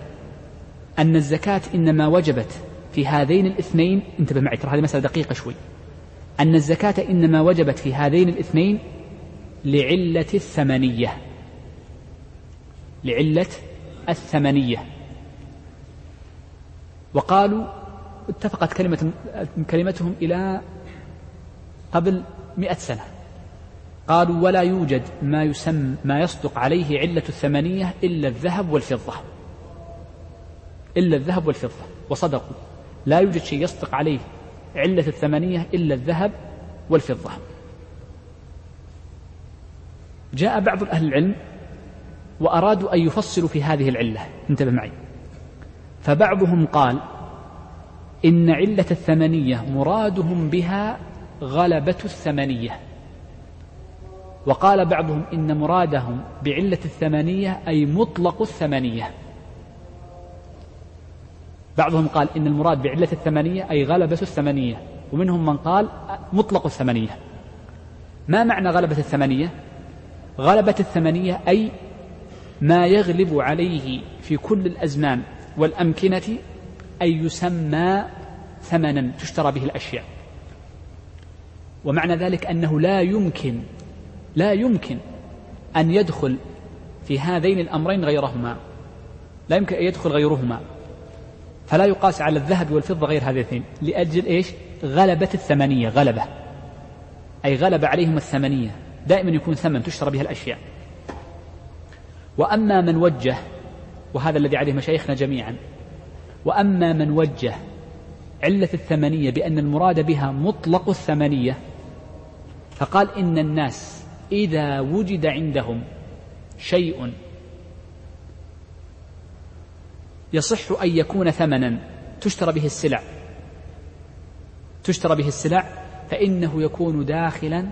أن الزكاة إنما وجبت في هذين الاثنين انتبه معي ترى هذه مسألة دقيقة شوي. أن الزكاة إنما وجبت في هذين الاثنين لعلة الثمنية. لعلة الثمنية. وقالوا اتفقت كلمة كلمتهم إلى قبل مئة سنة. قالوا ولا يوجد ما يسمى ما يصدق عليه علة الثمنية إلا الذهب والفضة. إلا الذهب والفضة. وصدقوا. لا يوجد شيء يصدق عليه علة الثمنية إلا الذهب والفضة. جاء بعض أهل العلم وأرادوا أن يفصلوا في هذه العلة. انتبه معي. فبعضهم قال إن علة الثمنية مرادهم بها غلبة الثمنية وقال بعضهم إن مرادهم بعلة الثمنية أي مطلق الثمنية بعضهم قال إن المراد بعلة الثمنية أي غلبة الثمنية ومنهم من قال مطلق الثمنية ما معنى غلبة الثمنية غلبة الثمنية أي ما يغلب عليه في كل الأزمان والأمكنة أي يسمى ثمنا تشترى به الأشياء. ومعنى ذلك أنه لا يمكن لا يمكن أن يدخل في هذين الأمرين غيرهما. لا يمكن أن يدخل غيرهما. فلا يقاس على الذهب والفضة غير الاثنين لأجل إيش؟ غلبة الثمنية غلبة. أي غلب عليهم الثمنية. دائما يكون ثمن تشترى بها الأشياء. وأما من وجه وهذا الذي عليه مشايخنا جميعا وأما من وجه علة الثمنية بأن المراد بها مطلق الثمنية فقال إن الناس إذا وجد عندهم شيء يصح أن يكون ثمنا. تشترى به السلع. تشترى به السلع فإنه يكون داخلا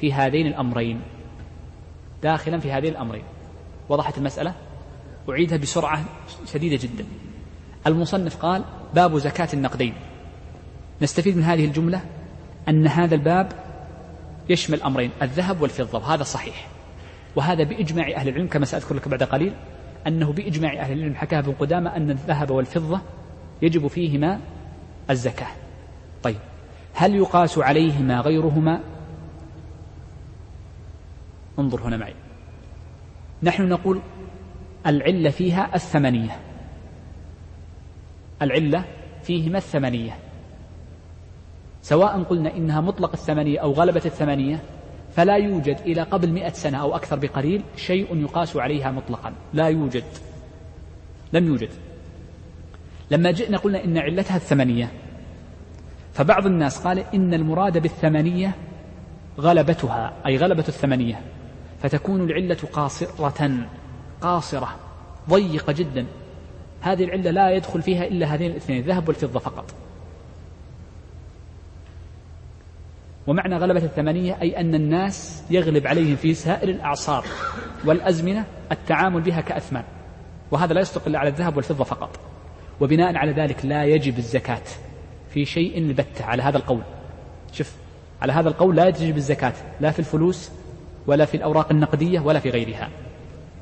في هذين الأمرين. داخلا في هذين الأمرين. وضحت المسألة؟ أعيدها بسرعة شديدة جدا. المصنف قال باب زكاة النقدين. نستفيد من هذه الجملة أن هذا الباب يشمل أمرين الذهب والفضة وهذا صحيح. وهذا بإجماع أهل العلم كما سأذكر لك بعد قليل. أنه بإجماع أهل العلم حكاها ابن قدامة أن الذهب والفضة يجب فيهما الزكاة. طيب هل يقاس عليهما غيرهما؟ انظر هنا معي. نحن نقول العلة فيها الثمنية. العلة فيهما الثمنية. سواء قلنا إنها مطلق الثمنية أو غلبة الثمنية فلا يوجد إلى قبل مئة سنة أو أكثر بقليل شيء يقاس عليها مطلقا. لا يوجد. لم يوجد. لما جئنا قلنا إن علتها الثمنية فبعض الناس قال إن المراد بالثمنية غلبتها أي غلبة الثمنية فتكون العلة قاصرة قاصرة ضيقة جدا. هذه العلة لا يدخل فيها إلا هذين الاثنين الذهب والفضة فقط. ومعنى غلبة الثمنية أي أن الناس يغلب عليهم في سائر الأعصار والأزمنة التعامل بها كأثمان. وهذا لا يصدق إلا على الذهب والفضة فقط. وبناء على ذلك لا يجب الزكاة في شيء البتة على هذا القول. شوف على هذا القول لا يجب الزكاة لا في الفلوس ولا في الأوراق النقدية ولا في غيرها.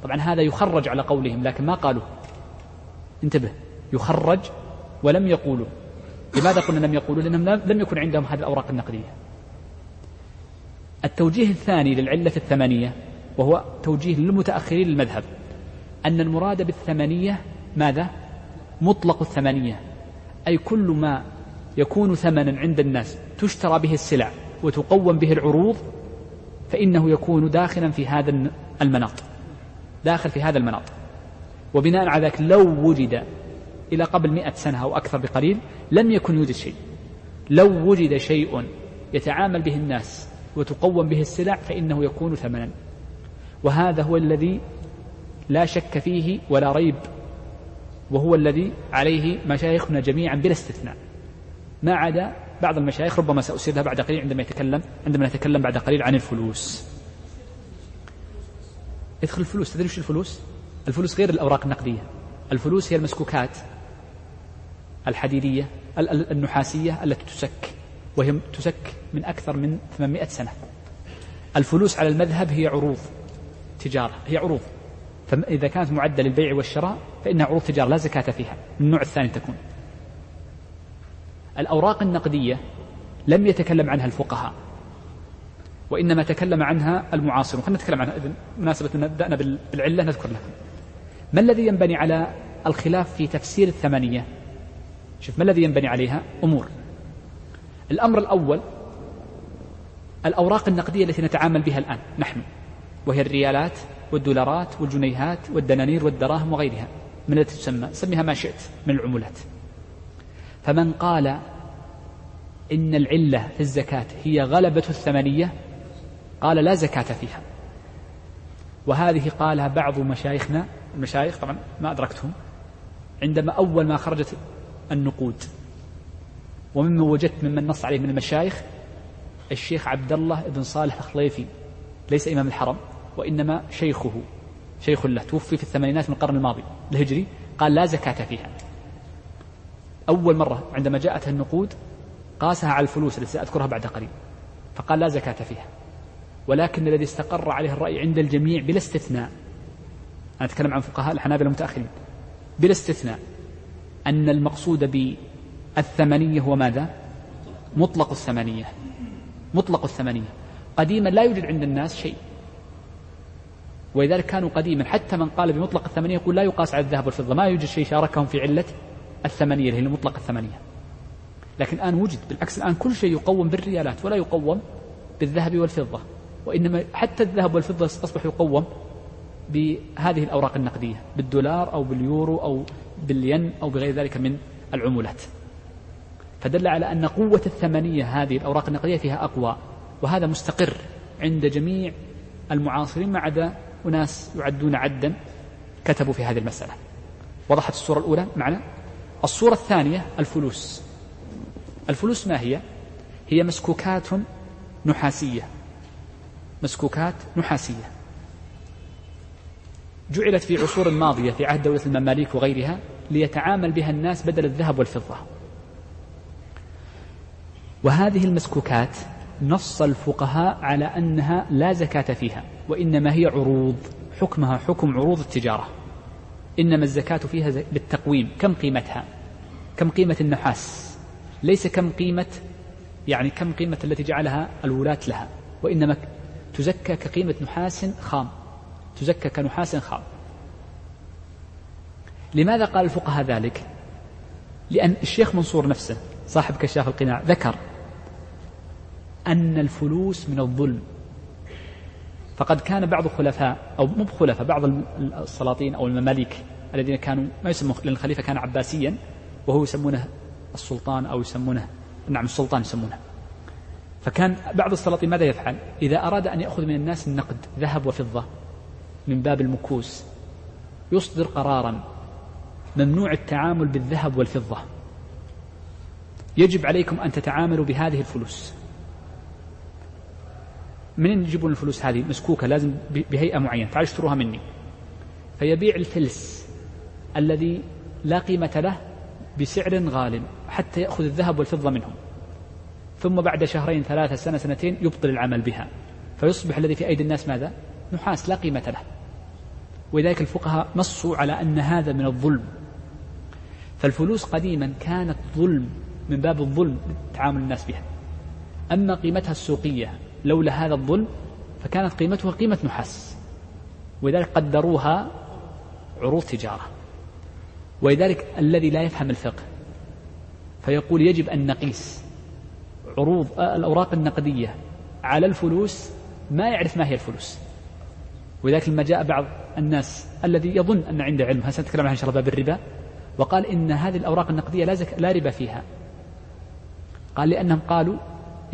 طبعا هذا يخرج على قولهم لكن ما قالوا؟ انتبه يخرج ولم يقولوا. لماذا قلنا لم يقولوا؟ لأنهم لم يكن عندهم هذه الأوراق النقدية. التوجيه الثاني للعلة الثمانية وهو توجيه للمتأخرين للمذهب. أن المراد بالثمانية ماذا؟ مطلق الثمانية أي كل ما يكون ثمنا عند الناس تشترى به السلع وتقوم به العروض فإنه يكون داخلا في هذا المناط داخل في هذا المناط. وبناء على ذلك لو وجد إلى قبل مئة سنة أو أكثر بقليل لم يكن يوجد شيء. لو وجد شيء يتعامل به الناس وتقوم به السلع فإنه يكون ثمنا. وهذا هو الذي لا شك فيه ولا ريب وهو الذي عليه مشايخنا جميعا بلا استثناء. ما عدا بعض المشايخ ربما سأسيرها بعد قليل عندما يتكلم عندما نتكلم بعد قليل عن الفلوس. ادخل الفلوس تدري وش الفلوس؟ الفلوس غير الأوراق النقدية. الفلوس هي المسكوكات الحديدية النحاسية التي تسك وهي تسك من أكثر من 800 سنة. الفلوس على المذهب هي عروض تجارة هي عروض. فإذا كانت معدة للبيع والشراء فإنها عروض تجارة لا زكاة فيها. من النوع الثاني تكون. الأوراق النقدية لم يتكلم عنها الفقهاء وإنما تكلم عنها المعاصرون. خلينا نتكلم عنها إذن مناسبة أن بدأنا بالعلة نذكر لكم. ما الذي ينبني على الخلاف في تفسير الثمانية؟ شوف ما الذي ينبني عليها؟ أمور. الأمر الأول الأوراق النقدية التي نتعامل بها الآن نحن. وهي الريالات والدولارات والجنيهات والدنانير والدراهم وغيرها. من التي تسمى؟ سميها ما شئت من العملات. فمن قال إن العلة في الزكاة هي غلبة الثمنية قال لا زكاة فيها. وهذه قالها بعض مشايخنا المشايخ طبعا ما أدركتهم عندما أول ما خرجت النقود ومما وجدت ممن نص عليه من المشايخ الشيخ عبد الله بن صالح الخليفي ليس إمام الحرم وإنما شيخه شيخ له توفي في الثمانينات من القرن الماضي الهجري قال لا زكاة فيها. أول مرة عندما جاءتها النقود قاسها على الفلوس التي سأذكرها بعد قليل فقال لا زكاة فيها. ولكن الذي استقر عليه الرأي عند الجميع بلا استثناء أنا أتكلم عن فقهاء الحنابلة المتأخرين بلا استثناء أن المقصود بالثمنية هو ماذا؟ مطلق الثمنية. مطلق الثمنية قديما لا يوجد عند الناس شيء. ولذلك كانوا قديما. حتى من قال بمطلق الثمنية يقول لا يقاس على الذهب والفضة. ما يوجد شيء شاركهم في علة الثمنية اللي هي المطلق الثمنية لكن الآن وجد. بالعكس الآن كل شيء يقوم بالريالات ولا يقوم بالذهب والفضة. وإنما حتى الذهب والفضة أصبح يقوم بهذه الأوراق النقدية. بالدولار أو باليورو أو بالين أو بغير ذلك من العمولات فدل على أن قوة الثمنية هذه الأوراق النقدية فيها أقوى وهذا مستقر عند جميع المعاصرين ما عدا أناس يعدون عدا كتبوا في هذه المسألة. وضحت الصورة الأولى معنا؟ الصورة الثانية الفلوس. الفلوس ما هي؟ هي مسكوكات نحاسية. مسكوكات نحاسية. جعلت في عصور ماضية في عهد دولة المماليك وغيرها ليتعامل بها الناس بدل الذهب والفضة. وهذه المسكوكات نص الفقهاء على أنها لا زكاة فيها وإنما هي عروض حكمها حكم عروض التجارة. إنما الزكاة فيها بالتقويم كم قيمتها؟ كم قيمة النحاس؟ ليس كم قيمة يعني كم قيمة التي جعلها الولاة لها. وإنما تزكى كقيمة نحاس خام تزكى كنحاس خام. لماذا قال الفقهاء ذلك؟ لأن الشيخ منصور نفسه صاحب كشاف القناع ذكر أن الفلوس من الظلم. فقد كان بعض الخلفاء أو مو بخلفاء بعض السلاطين أو المماليك الذين كانوا ما يسمون لأن الخليفة كان عباسيا وهو يسمونه السلطان أو يسمونه نعم السلطان يسمونه. فكان بعض السلاطين ماذا يفعل؟ إذا أراد أن يأخذ من الناس النقد ذهب وفضة من باب المكوس يصدر قرارا ممنوع التعامل بالذهب والفضة. يجب عليكم أن تتعاملوا بهذه الفلوس. منين يجيبون الفلوس هذه؟ مسكوكة لازم بهيئة معينة تعالوا اشتروها مني. فيبيع الفلس الذي لا قيمة له بسعر غال حتى يأخذ الذهب والفضة منهم. ثم بعد شهرين ثلاثة سنة سنتين يبطل العمل بها. فيصبح الذي في أيدي الناس ماذا؟ نحاس لا قيمة له. ولذلك الفقهاء نصوا على أن هذا من الظلم. فالفلوس قديما كانت ظلم من باب الظلم تعامل الناس بها. أما قيمتها السوقية لولا هذا الظلم فكانت قيمتها قيمة نحاس. ولذلك قدروها عروض تجارة. ولذلك الذي لا يفهم الفقه فيقول يجب أن نقيس عروض الأوراق النقدية على الفلوس ما يعرف ما هي الفلوس. ولذلك لما جاء بعض الناس الذي يظن أن عنده علم سنتكلم عنها إن شاء الله باب الربا؟ وقال إن هذه الأوراق النقدية لا, زك... لا ربا فيها. قال لأنهم قالوا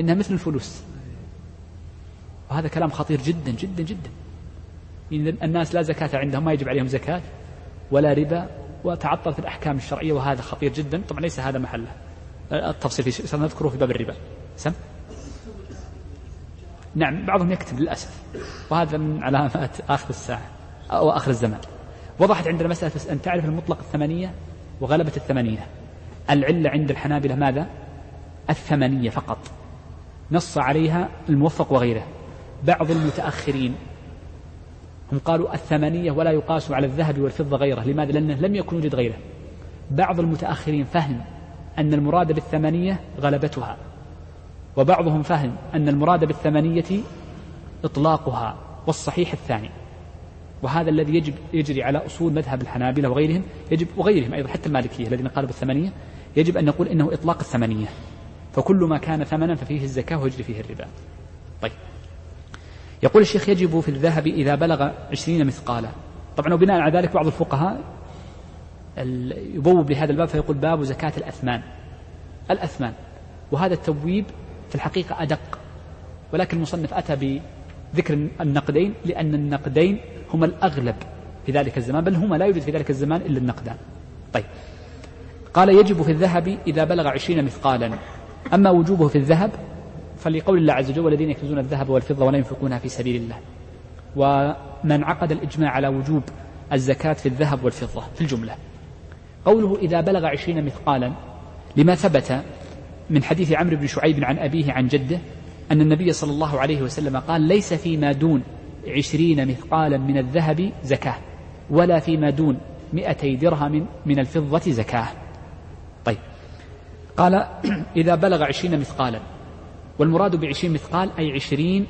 إنها مثل الفلوس. وهذا كلام خطير جدا جدا جدا. إن الناس لا زكاة عندهم ما يجب عليهم زكاة ولا ربا وتعطلت الأحكام الشرعية وهذا خطير جدا. طبعا ليس هذا محله. التفصيل سنذكره في باب الربا. سم؟ نعم بعضهم يكتب للأسف. وهذا من علامات آخر الساعة أو آخر الزمان. وضحت عندنا مسألة أن تعرف المطلق الثمانية وغلبة الثمانية. العلة عند الحنابلة ماذا؟ الثمانية فقط. نص عليها الموفق وغيره. بعض المتأخرين. هم قالوا الثمانية ولا يقاس على الذهب والفضة غيره. لماذا؟ لأنه لم يكن يوجد غيره. بعض المتأخرين فهم أن المراد بالثمانية غلبتها وبعضهم فهم أن المراد بالثمانية إطلاقها والصحيح الثاني. وهذا الذي يجب يجري على أصول مذهب الحنابلة وغيرهم يجب وغيرهم أيضا حتى المالكية الذين قالوا بالثمانية يجب أن نقول إنه إطلاق الثمانية. فكل ما كان ثمنا ففيه الزكاة ويجري فيه الربا. طيب. يقول الشيخ يجب في الذهب إذا بلغ عشرين مثقالا. طبعا وبناء على ذلك بعض الفقهاء يبوب لهذا الباب فيقول باب زكاة الأثمان. الأثمان. وهذا التبويب في الحقيقة أدق. ولكن المصنف أتى بذكر النقدين لأن النقدين هما الأغلب في ذلك الزمان بل هما لا يوجد في ذلك الزمان إلا النقدان. طيب. قال يجب في الذهب إذا بلغ عشرين مثقالا. أما وجوبه في الذهب فلقول الله عز وجل والذين يكنزون الذهب والفضة ولا ينفقونها في سبيل الله. ومن عقد الإجماع على وجوب الزكاة في الذهب والفضة في الجملة. قوله إذا بلغ عشرين مثقالا لما ثبت من حديث عمرو بن شعيب عن أبيه عن جده أن النبي صلى الله عليه وسلم قال ليس فيما دون عشرين مثقالا من الذهب زكاة ولا فيما دون مئتي درهم من الفضة زكاة. طيب. قال إذا بلغ عشرين مثقالا. والمراد بعشرين مثقال أي عشرين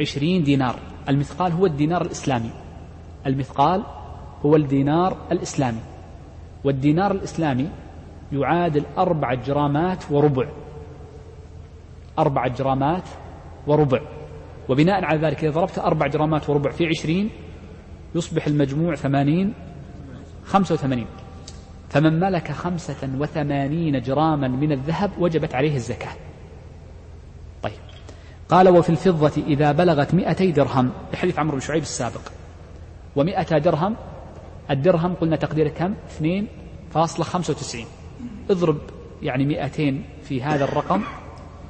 عشرين دينار. المثقال هو الدينار الإسلامي. المثقال هو الدينار الإسلامي. والدينار الإسلامي يعادل أربعة جرامات وربع. أربعة جرامات وربع. وبناء على ذلك إذا ضربت أربع جرامات وربع في عشرين يصبح المجموع ثمانين خمسة وثمانين. فمن ملك خمسة وثمانين جراما من الذهب وجبت عليه الزكاة. قال وفي الفضة إذا بلغت مئتي درهم لحديث عمرو بن شعيب السابق. ومئة درهم الدرهم قلنا تقدير كم؟ اثنين فاصلة خمسة وتسعين. اضرب يعني مئتين في هذا الرقم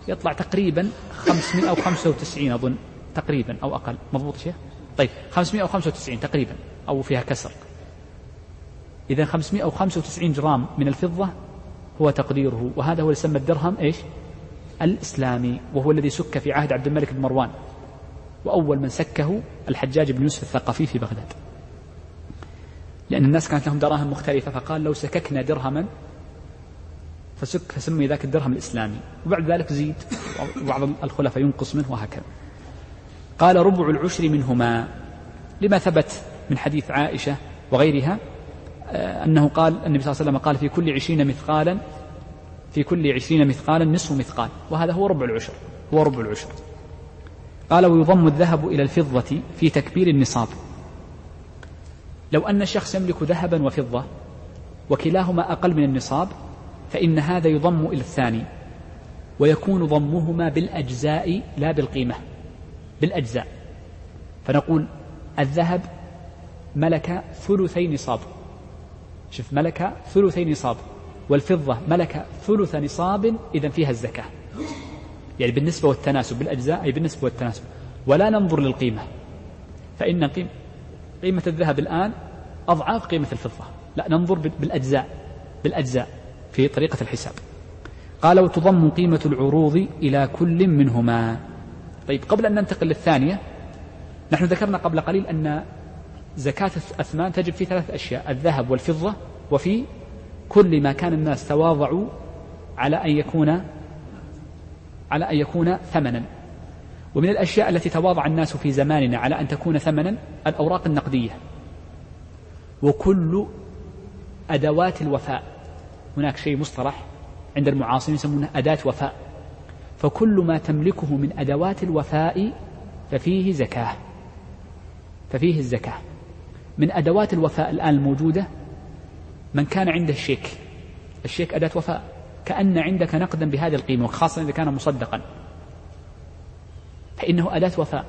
يطلع تقريبا خمسمائة وخمسة وتسعين أظن تقريبا أو أقل. مضبوط شيخ؟ طيب خمسمائة وخمسة وتسعين تقريبا أو فيها كسر. إذا 595 جرام من الفضة هو تقديره وهذا هو يسمى الدرهم إيش؟ الإسلامي وهو الذي سك في عهد عبد الملك بن مروان. وأول من سكه الحجاج بن يوسف الثقفي في بغداد. لأن الناس كانت لهم دراهم مختلفة فقال لو سككنا درهما فسك فسمي ذاك الدرهم الإسلامي. وبعد ذلك زيد وبعض الخلفاء ينقص منه وهكذا. قال ربع العشر منهما. لما ثبت من حديث عائشة وغيرها آه، أنه قال النبي صلى الله عليه وسلم قال في كل عشرين مثقالا في كل عشرين مثقالا نصف مثقال وهذا هو ربع العشر هو ربع العشر. قال ويضم الذهب إلى الفضة في تكبير النصاب. لو أن الشخص يملك ذهبا وفضة وكلاهما أقل من النصاب فإن هذا يضم إلى الثاني ويكون ضمهما بالأجزاء لا بالقيمة بالأجزاء. فنقول الذهب ملك ثلثي نصاب. شوف ملك ثلثي نصاب. والفضة ملك ثلث نصاب إذا فيها الزكاة. يعني بالنسبة والتناسب بالأجزاء أي بالنسبة والتناسب. ولا ننظر للقيمة. فإن قيمة قيمة الذهب الآن أضعاف قيمة الفضة. لا ننظر بالأجزاء بالأجزاء في طريقة الحساب. قال وتضم قيمة العروض إلى كل منهما. طيب قبل أن ننتقل للثانية نحن ذكرنا قبل قليل أن زكاة الأثمان تجب في ثلاث أشياء الذهب والفضة وفي كل ما كان الناس تواضعوا على أن يكون على أن يكون ثمنا. ومن الأشياء التي تواضع الناس في زماننا على أن تكون ثمنا الأوراق النقدية. وكل أدوات الوفاء. هناك شيء مصطلح عند المعاصرين يسمونه أداة وفاء. فكل ما تملكه من أدوات الوفاء ففيه زكاة. ففيه الزكاة. من أدوات الوفاء الآن الموجودة من كان عنده الشيك. الشيك أداة وفاء. كأن عندك نقدا بهذه القيمة وخاصة إذا كان مصدقا. فإنه أداة وفاء.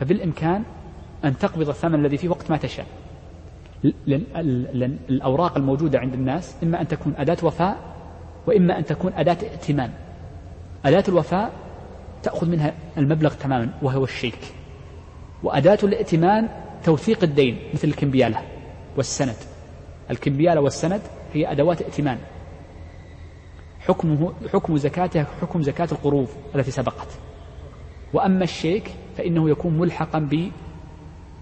فبالإمكان أن تقبض الثمن الذي فيه وقت ما تشاء. لأن الأوراق الموجودة عند الناس إما أن تكون أداة وفاء وإما أن تكون أداة ائتمان. أداة الوفاء تأخذ منها المبلغ تماما وهو الشيك. وأداة الائتمان توثيق الدين مثل الكمبيالة والسند. الكمبيالة والسند هي أدوات ائتمان. حكمه حكم زكاتها حكم زكاة القروض التي سبقت. وأما الشيك فإنه يكون ملحقا ب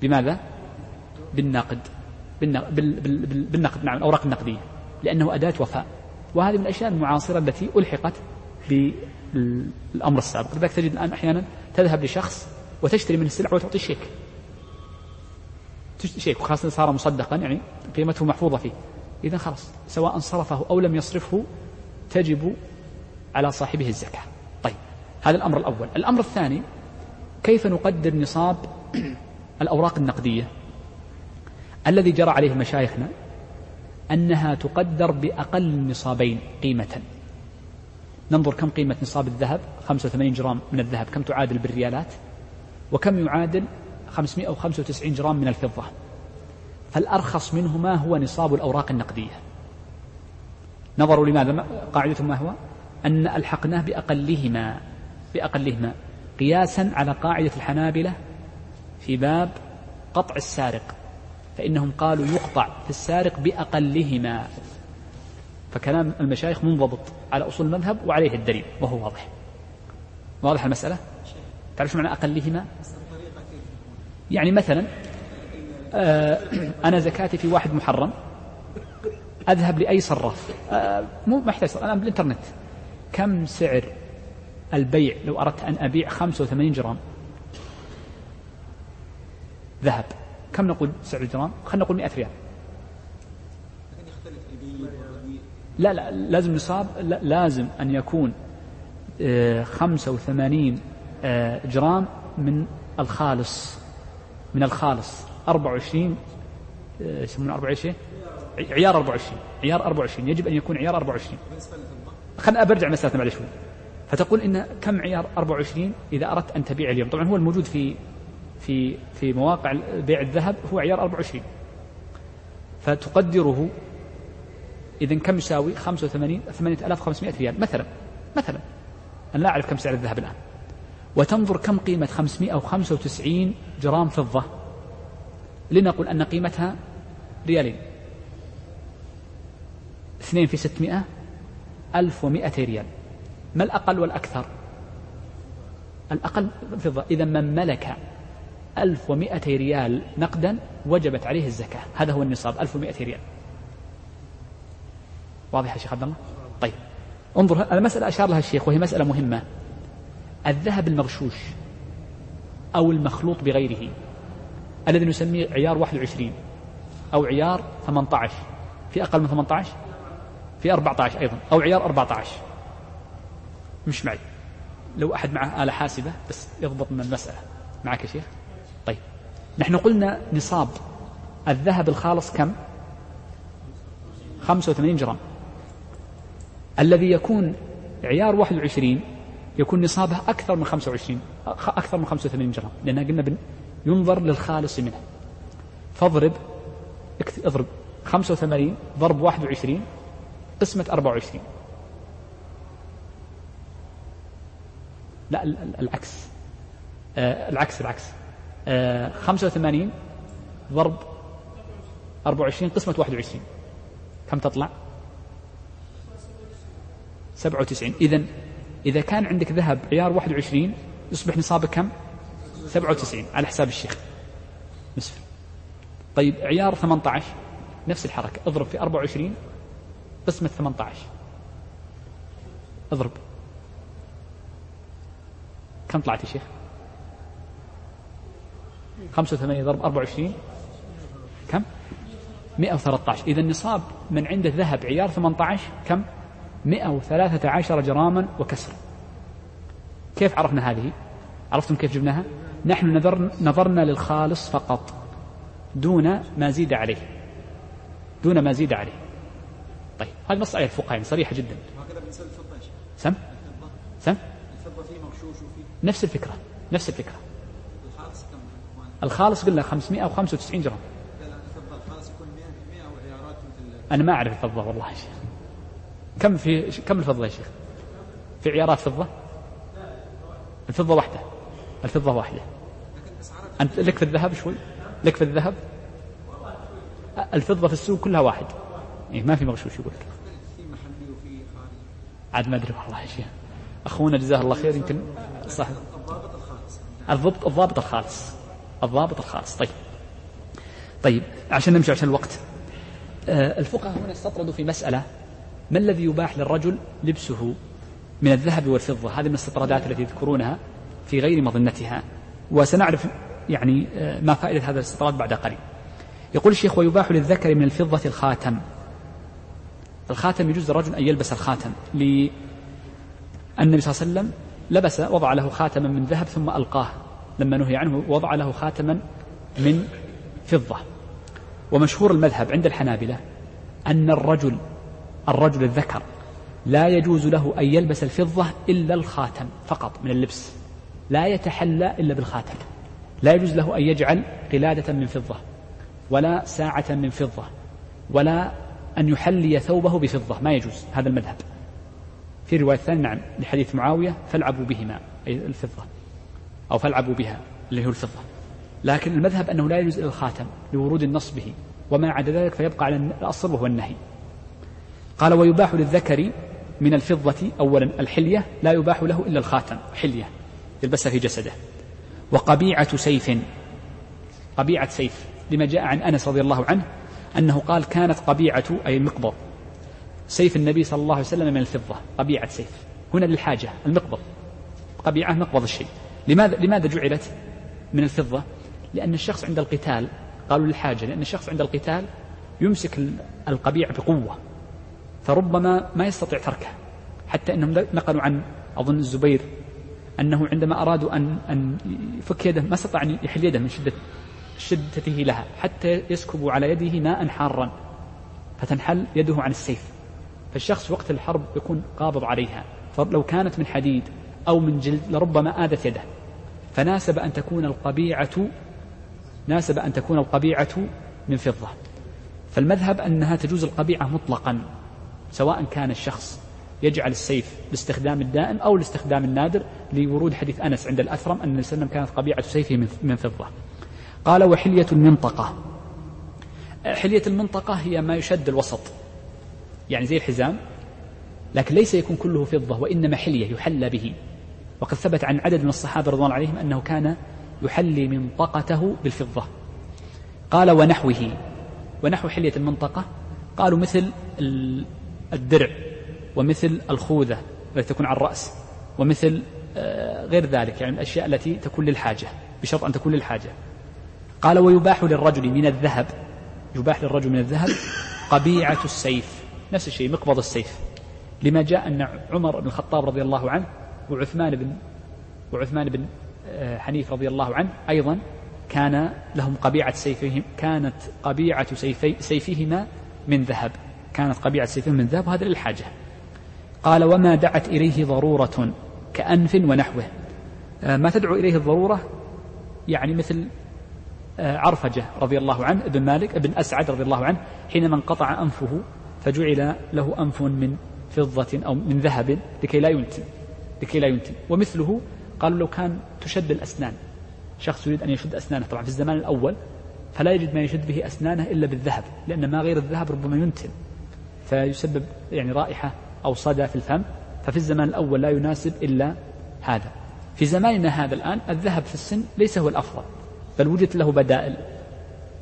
بماذا؟ بالنقد بالنقد نعم الأوراق النقدية. لأنه أداة وفاء. وهذه من الأشياء المعاصرة التي ألحقت بالأمر السابق. لذلك تجد الآن أحيانا تذهب لشخص وتشتري منه السلعة وتعطي الشيك. شيك وخاصة صار مصدقا يعني قيمته محفوظة فيه. إذا خلاص سواء صرفه أو لم يصرفه تجب على صاحبه الزكاة. طيب هذا الأمر الأول. الأمر الثاني كيف نقدر نصاب الأوراق النقدية؟ الذي جرى عليه مشايخنا أنها تقدر بأقل النصابين قيمة. ننظر كم قيمة نصاب الذهب؟ 85 جرام من الذهب. كم تعادل بالريالات؟ وكم يعادل 595 جرام من الفضة. فالأرخص منهما هو نصاب الأوراق النقدية. نظروا لماذا؟ قاعدة ما هو؟ أن ألحقناه بأقلهما بأقلهما. قياسا على قاعدة الحنابلة في باب قطع السارق. فإنهم قالوا يقطع في السارق بأقلهما. فكلام المشايخ منضبط على أصول المذهب وعليه الدليل وهو واضح. واضح المسألة؟ تعرف معنى أقلهما؟ يعني مثلا آه، أنا زكاتي في واحد محرم أذهب لأي صراف. آه، مو محتاج أنا بالإنترنت. كم سعر البيع؟ لو أردت أن أبيع 85 جرام. ذهب. كم نقول سعر الجرام؟ خلينا نقول 100 ريال. لا لا لازم نصاب لا لازم أن يكون آه، خمسة وثمانين آه، جرام من الخالص. من الخالص. أربعة وعشرين آه، يسمونه أربعة وعشرين؟ عيار أربعة وعشرين عيار أربعة وعشرين. يجب أن يكون عيار أربعة وعشرين. خلنا برجع مسألة بعد شوي. فتقول إن كم عيار 24 إذا أردت أن تبيع اليوم؟ طبعا هو الموجود في في في مواقع بيع الذهب هو عيار 24 فتقدره إذا كم يساوي؟ 85 8500 ريال مثلا مثلا. أنا لا أعرف كم سعر الذهب الآن. وتنظر كم قيمة 595 جرام فضة لنقل أن قيمتها ريالين. اثنين في 600 1200 ريال. ما الأقل والأكثر؟ الأقل فضة. إذا من ملك 1200 ريال نقدا وجبت عليه الزكاة. هذا هو النصاب 1200 ريال. واضح يا شيخ عبد الله؟ طيب. انظر المسألة أشار لها الشيخ وهي مسألة مهمة. الذهب المغشوش أو المخلوط بغيره. الذي نسميه عيار 21 أو عيار 18 في أقل من 18 في 14 أيضا أو عيار 14 مش معي. لو أحد معه آلة حاسبة بس يضبط من المسألة. معك يا شيخ؟ طيب. نحن قلنا نصاب الذهب الخالص كم؟ 85 جرام. الذي يكون عيار 21 يكون نصابه أكثر من 25 أكثر من 85 جرام لأنها قلنا ينظر للخالص منه. فاضرب اضرب. 85 ضرب 21 قسمة 24 لا العكس. آه العكس العكس. آه 85 ضرب 24 قسمة 21 كم تطلع؟ 97 إذا إذا كان عندك ذهب عيار 21 يصبح نصابك كم؟ 97 على حساب الشيخ. نصف. طيب عيار 18 نفس الحركة. اضرب في 24 قسمة 18 اضرب. كم طلعت يا شيخ؟ 85 ضرب 24 كم؟ 113 إذا النصاب من عنده ذهب عيار 18 كم؟ 113 جراما وكسر. كيف عرفنا هذه؟ عرفتم كيف جبناها؟ نحن نظر نظرنا للخالص فقط دون ما زيد عليه. دون ما زيد عليه. طيب هذه نص آية الفقهاء صريحة جدا سم؟ سم؟ نفس الفكرة نفس الفكرة. الخالص قلنا 595 جرام. أنا ما أعرف الفضة والله شيخ. كم في كم الفضة يا شيخ؟ في عيارات فضة؟ الفضة واحدة. الفضة واحدة. أنت لك في الذهب شوي؟ لك في الذهب؟ الفضة في السوق كلها واحد. إيه ما في مغشوش يقول عاد ما أدري والله يا شيخ. أخونا جزاه الله خير يمكن. صح. الضبط الضابط الخالص. الضابط الخالص. طيب. طيب عشان نمشي عشان الوقت. آه الفقهاء هنا استطردوا في مسألة ما الذي يباح للرجل لبسه من الذهب والفضة؟ هذه من الاستطرادات التي يذكرونها في غير مظنتها. وسنعرف يعني آه ما فائدة هذا الاستطراد بعد قليل. يقول الشيخ ويباح للذكر من الفضة الخاتم. الخاتم يجوز للرجل أن يلبس الخاتم للنبي صلى الله عليه وسلم لبس وضع له خاتما من ذهب ثم ألقاه. لما نهي عنه وضع له خاتما من فضة. ومشهور المذهب عند الحنابلة أن الرجل الرجل الذكر. لا يجوز له أن يلبس الفضة إلا الخاتم فقط من اللبس. لا يتحلى إلا بالخاتم. لا يجوز له أن يجعل قلادة من فضة ولا ساعة من فضة ولا أن يحلي ثوبه بفضة. ما يجوز هذا المذهب. في رواية ثانية نعم لحديث معاوية فالعبوا بهما أي الفضة أو فالعبوا بها اللي هو الفضة. لكن المذهب أنه لا يجوز إلى الخاتم لورود النص به وما عدا ذلك فيبقى على الأصل وهو النهي. قال ويباح للذكر من الفضة أولا الحلية لا يباح له إلا الخاتم حلية يلبسها في جسده. وقبيعة سيف قبيعة سيف لما جاء عن أنس رضي الله عنه أنه قال كانت قبيعة أي المقبض سيف النبي صلى الله عليه وسلم من الفضة قبيعة سيف. هنا للحاجة المقبض قبيعة مقبض الشيء. لماذا لماذا جعلت من الفضة؟ لأن الشخص عند القتال قالوا للحاجة لأن الشخص عند القتال يمسك القبيع بقوة. فربما ما يستطيع تركه. حتى أنهم نقلوا عن أظن الزبير أنه عندما أرادوا أن أن يفك يده ما استطاع أن يحل يده من شدة شدته لها حتى يسكب على يده ماء حارا فتنحل يده عن السيف. فالشخص وقت الحرب يكون قابض عليها. فلو كانت من حديد أو من جلد لربما آذت يده. فناسب أن تكون القبيعة ناسب أن تكون القبيعة من فضة. فالمذهب أنها تجوز القبيعة مطلقا. سواء كان الشخص يجعل السيف لاستخدام الدائم أو لاستخدام النادر لورود حديث أنس عند الأثرم أن وسلم كانت قبيعة سيفه من فضة. قال وحلية المنطقة. حلية المنطقة هي ما يشد الوسط. يعني زي الحزام لكن ليس يكون كله فضة وإنما حلية يحلى به. وقد ثبت عن عدد من الصحابة رضوان عليهم أنه كان يحلي منطقته بالفضة. قال ونحوه. ونحو حلية المنطقة؟ قالوا مثل الدرع ومثل الخوذة التي تكون على الرأس ومثل آه، غير ذلك يعني الأشياء التي تكون للحاجة بشرط أن تكون للحاجة. قال ويباح للرجل من الذهب. يباح للرجل من الذهب قبيعة السيف. نفس الشيء مقبض السيف. لما جاء أن عمر بن الخطاب رضي الله عنه وعثمان بن وعثمان بن آه، حنيف رضي الله عنه أيضا كان لهم قبيعة سيفهم كانت قبيعة سيفي سيفهما من ذهب. كانت قبيعة سيفهم من ذهب وهذا للحاجة. قال وما دعت إليه ضرورة كأنف ونحوه. آه، ما تدعو إليه الضرورة؟ يعني مثل آه، عرفجة رضي الله عنه ابن مالك ابن أسعد رضي الله عنه حينما انقطع أنفه فجعل له أنف من فضة أو من ذهب لكي لا ينتن لكي لا ينتن. ومثله قالوا لو كان تشد الأسنان شخص يريد أن يشد أسنانه طبعا في الزمان الأول فلا يجد ما يشد به أسنانه إلا بالذهب لأن ما غير الذهب ربما ينتن. فيسبب يعني رائحة أو صدى في الفم ففي الزمان الأول لا يناسب إلا هذا. في زماننا هذا الآن الذهب في السن ليس هو الأفضل بل وجدت له بدائل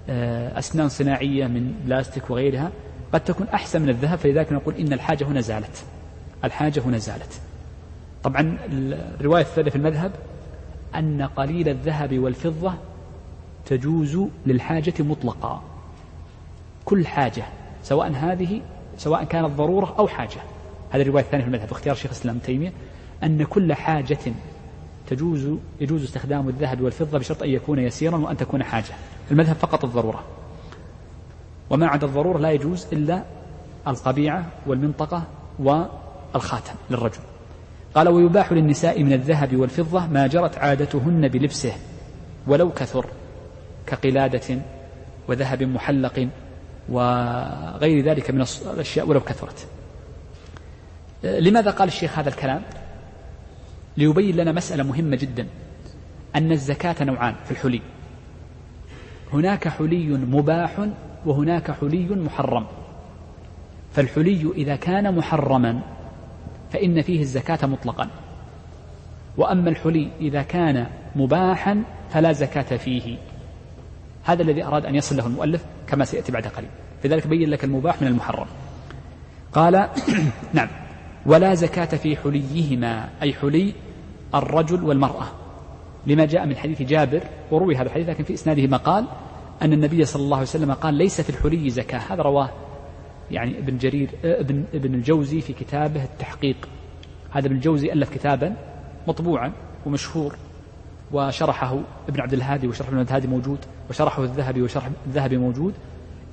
آه، أسنان صناعية من بلاستيك وغيرها قد تكون أحسن من الذهب فلذلك نقول إن الحاجة هنا زالت. الحاجة هنا زالت. طبعا الرواية الثالثة في المذهب أن قليل الذهب والفضة تجوز للحاجة مطلقا. كل حاجة سواء هذه سواء كانت ضرورة أو حاجة. هذه الرواية الثانية في المذهب اختيار شيخ الإسلام تيمية أن كل حاجة تجوز يجوز استخدام الذهب والفضة بشرط أن يكون يسيرا وأن تكون حاجة. المذهب فقط الضرورة. وما عدا الضرورة لا يجوز إلا القبيعة والمنطقة والخاتم للرجل. قال ويباح للنساء من الذهب والفضة ما جرت عادتهن بلبسه ولو كثر كقلادة وذهب محلق وغير ذلك من الأشياء ولو كثرت. لماذا قال الشيخ هذا الكلام؟ ليبين لنا مسألة مهمة جدا. أن الزكاة نوعان في الحلي. هناك حلي مباح وهناك حلي محرم. فالحلي إذا كان محرما فإن فيه الزكاة مطلقا. وأما الحلي إذا كان مباحا فلا زكاة فيه. هذا الذي أراد أن يصل له المؤلف كما سيأتي بعد قليل. لذلك بين لك المباح من المحرم. قال نعم. ولا زكاة في حليهما أي حلي الرجل والمرأة. لما جاء من حديث جابر وروي هذا الحديث لكن في إسناده مقال أن النبي صلى الله عليه وسلم قال ليس في الحلي زكاة. هذا رواه يعني ابن جرير ابن ابن الجوزي في كتابه التحقيق. هذا ابن الجوزي ألف كتابا مطبوعا ومشهور. وشرحه ابن عبد الهادي وشرح ابن عبد الهادي موجود وشرحه الذهبي وشرح الذهبي موجود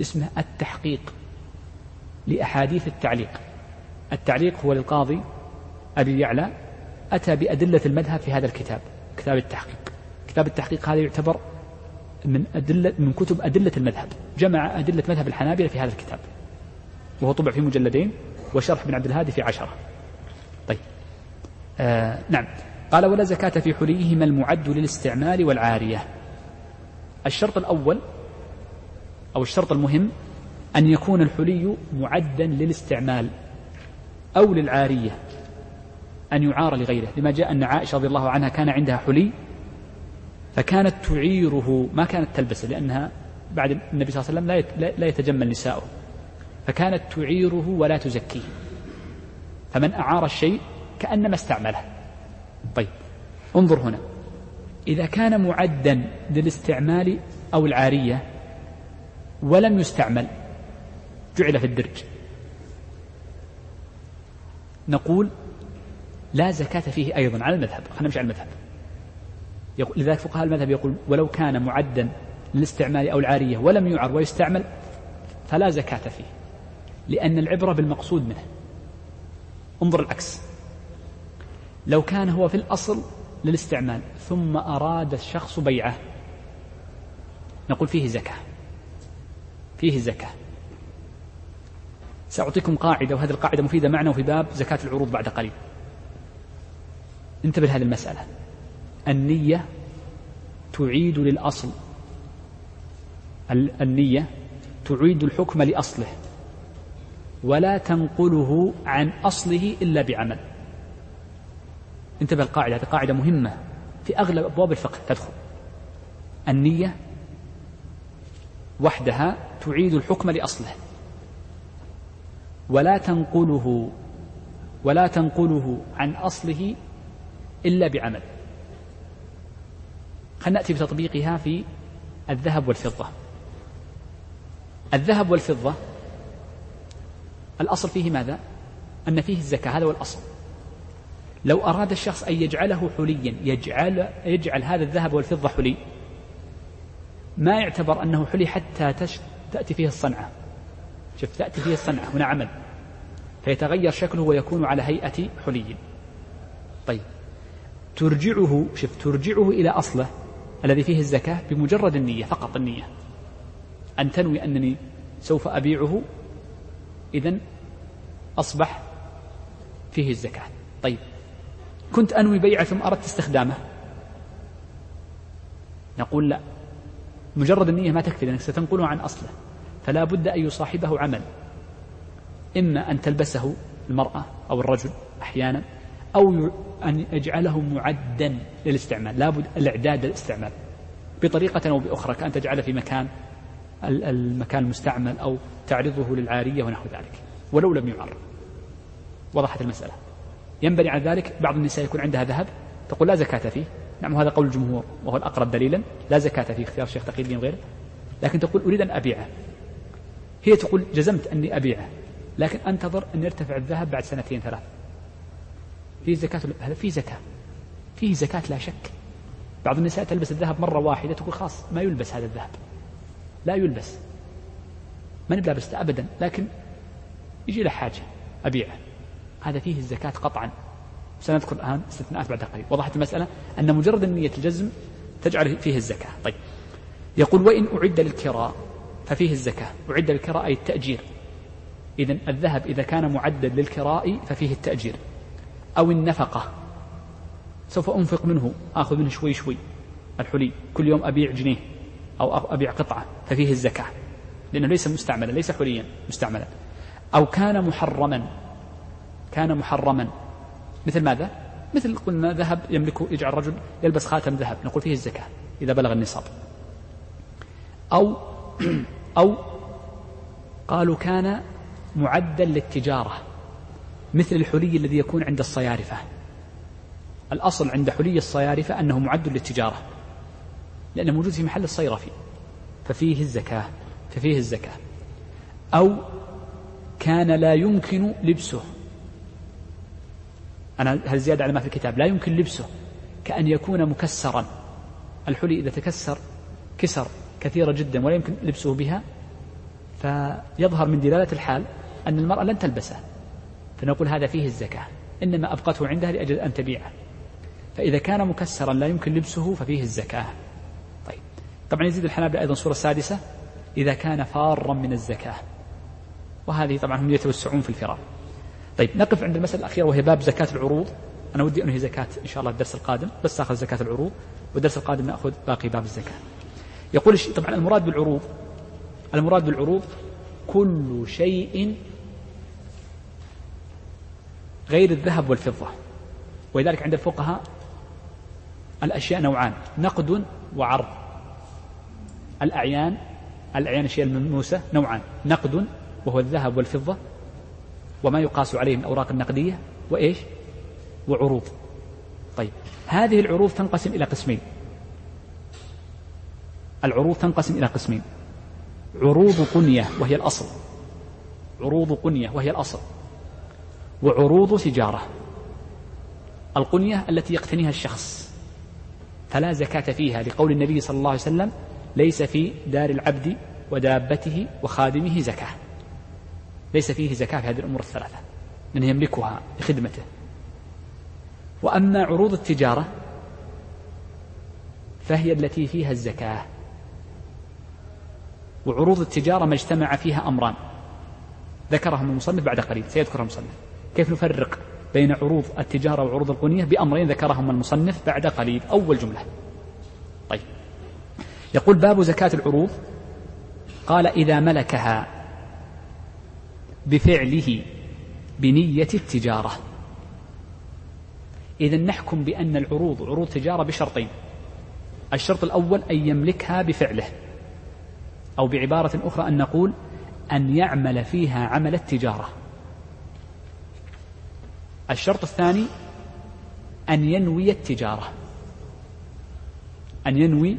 اسمه التحقيق لأحاديث التعليق. التعليق هو للقاضي أبي يعلى أتى بأدلة المذهب في هذا الكتاب كتاب التحقيق. كتاب التحقيق هذا يعتبر من أدلة من كتب أدلة المذهب. جمع أدلة مذهب الحنابلة في هذا الكتاب. وهو طبع في مجلدين وشرح ابن عبد الهادي في عشرة. طيب. آه نعم. قال ولا زكاة في حليهما المعد للاستعمال والعارية. الشرط الأول أو الشرط المهم أن يكون الحلي معدا للاستعمال أو للعارية أن يعار لغيره. لما جاء أن عائشة رضي الله عنها كان عندها حلي فكانت تعيره ما كانت تلبسه لأنها بعد النبي صلى الله عليه وسلم لا يتجمل نساؤه. فكانت تعيره ولا تزكيه. فمن أعار الشيء كأنما استعمله. طيب انظر هنا. إذا كان معدا للاستعمال أو العارية ولم يستعمل جعل في الدرج. نقول لا زكاة فيه أيضا على المذهب خلينا نمشي على المذهب. لذلك فقهاء المذهب يقول ولو كان معدا للاستعمال أو العارية ولم يعر ويستعمل فلا زكاة فيه لأن العبرة بالمقصود منه. انظر العكس. لو كان هو في الأصل للاستعمال ثم أراد الشخص بيعه. نقول فيه زكاة. فيه زكاة. سأعطيكم قاعدة وهذه القاعدة مفيدة معنا وفي باب زكاة العروض بعد قليل. انتبه لهذه المسألة. النية تعيد للأصل. النية تعيد الحكم لأصله. ولا تنقله عن أصله إلا بعمل. انتبه القاعدة هذه قاعدة مهمة. في أغلب أبواب الفقه تدخل. النية وحدها تعيد الحكم لأصله. ولا تنقله ولا تنقله عن أصله إلا بعمل. خلينا نأتي بتطبيقها في الذهب والفضة. الذهب والفضة الأصل فيه ماذا؟ أن فيه الزكاة هذا هو الأصل. لو أراد الشخص أن يجعله حليا يجعل, يجعل هذا الذهب والفضة حلي. ما يعتبر أنه حلي حتى تأتي فيه الصنعة. شوف تأتي فيه الصنعة هنا عمل. فيتغير شكله ويكون على هيئة حلي. طيب. ترجعه شوف ترجعه إلى أصله الذي فيه الزكاة بمجرد النية فقط النية. أن تنوي أنني سوف أبيعه إذا أصبح فيه الزكاة. طيب. كنت أنوي بيعة ثم أردت استخدامه. نقول لا. مجرد النية ما تكفي لأنك ستنقله عن أصله. فلا بد أن يصاحبه عمل. إما أن تلبسه المرأة أو الرجل أحيانا أو أن يجعله معدا للاستعمال. لابد الإعداد للاستعمال. بطريقة أو بأخرى كأن تجعله في مكان المكان المستعمل أو تعرضه للعارية ونحو ذلك. ولو لم يعر وضحت المسألة. ينبني على ذلك. بعض النساء يكون عندها ذهب تقول لا زكاة فيه. نعم هذا قول الجمهور وهو الأقرب دليلا. لا زكاة فيه اختيار الشيخ تقي الدين وغيره. لكن تقول أريد أن أبيعه. هي تقول جزمت أني أبيعه. لكن أنتظر أن يرتفع الذهب بعد سنتين ثلاث. فيه زكاة هذا فيه زكاة. فيه زكاة لا شك. بعض النساء تلبس الذهب مرة واحدة تقول خلاص ما يلبس هذا الذهب. لا يلبس. من بلابسته أبدا. لكن يجي له حاجة أبيعه. هذا فيه الزكاة قطعا. سنذكر الآن استثناءات بعد قليل. وضحت المسألة أن مجرد النية الجزم تجعل فيه الزكاة. طيب. يقول وإن أعد للكراء ففيه الزكاة. أعد للكراء أي التأجير. إذا الذهب إذا كان معدا للكراء ففيه التأجير. أو النفقة. سوف أنفق منه آخذ منه شوي شوي. الحلي. كل يوم أبيع جنيه أو أبيع قطعة. ففيه الزكاة. لأنه ليس مستعملا ليس حليا مستعملا. أو كان محرما. كان محرما. مثل ماذا؟ مثل قلنا ذهب يملكه يجعل الرجل يلبس خاتم ذهب نقول فيه الزكاة إذا بلغ النصاب. أو أو قالوا كان معدا للتجارة مثل الحلي الذي يكون عند الصيارفة. الأصل عند حلي الصيارفة أنه معد للتجارة لأنه موجود في محل الصيرفي ففيه الزكاة ففيه الزكاة. أو كان لا يمكن لبسه. أنا هل زيادة على ما في الكتاب؟ لا يمكن لبسه كأن يكون مكسرا. الحلي إذا تكسر كسر كثيرة جدا ولا يمكن لبسه بها فيظهر من دلالة الحال أن المرأة لن تلبسه. فنقول هذا فيه الزكاة إنما أبقته عندها لأجل أن تبيعه. فإذا كان مكسرا لا يمكن لبسه ففيه الزكاة. طيب. طبعا يزيد الحنابلة أيضا صورة سادسة إذا كان فارا من الزكاة. وهذه طبعا هم يتوسعون في الفرار طيب نقف عند المسألة الأخيرة وهي باب زكاة العروض. أنا ودي أنهي زكاة إن شاء الله الدرس القادم بس ناخذ زكاة العروض والدرس القادم نأخذ باقي باب الزكاة. يقول طبعا المراد بالعروض المراد بالعروض كل شيء غير الذهب والفضة. ولذلك عند الفقهاء الأشياء نوعان نقد وعرض. الأعيان الأعيان الأشياء الملموسة نوعان نقد وهو الذهب والفضة وما يقاس عليه من الأوراق النقدية وإيش؟ وعروض. طيب هذه العروض تنقسم إلى قسمين. العروض تنقسم إلى قسمين. عروض قنية وهي الأصل. عروض قنية وهي الأصل. وعروض تجارة. القنية التي يقتنيها الشخص. فلا زكاة فيها لقول النبي صلى الله عليه وسلم ليس في دار العبد ودابته وخادمه زكاة. ليس فيه زكاة في هذه الأمور الثلاثة لأنه يملكها لخدمته وأما عروض التجارة فهي التي فيها الزكاة. وعروض التجارة ما اجتمع فيها أمران. ذكرهم المصنف بعد قليل سيذكرها المصنف. كيف نفرق بين عروض التجارة وعروض القنية؟ بأمرين ذكرهما المصنف بعد قليل. أول جملة. طيب. يقول باب زكاة العروض. قال إذا ملكها. بفعله بنية التجارة. إذا نحكم بأن العروض عروض تجارة بشرطين. الشرط الأول أن يملكها بفعله. أو بعبارة أخرى أن نقول أن يعمل فيها عمل التجارة. الشرط الثاني أن ينوي التجارة. أن ينوي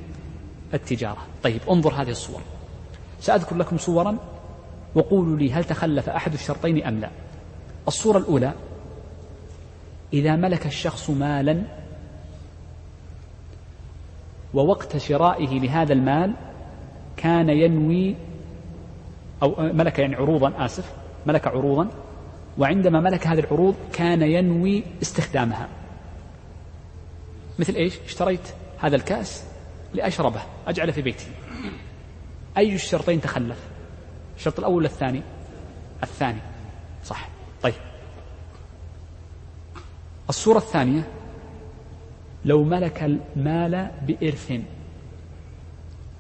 التجارة. طيب انظر هذه الصور. سأذكر لكم صورا وقولوا لي هل تخلف أحد الشرطين أم لا الصورة الأولى إذا ملك الشخص مالا ووقت شرائه لهذا المال كان ينوي أو ملك يعني عروضا آسف ملك عروضا وعندما ملك هذه العروض كان ينوي استخدامها مثل إيش؟ اشتريت هذا الكأس لأشربه أجعله في بيتي أي الشرطين تخلف؟ الشرط الأول ولا الثاني؟ الثاني. صح. طيب. الصورة الثانية لو ملك المال بإرث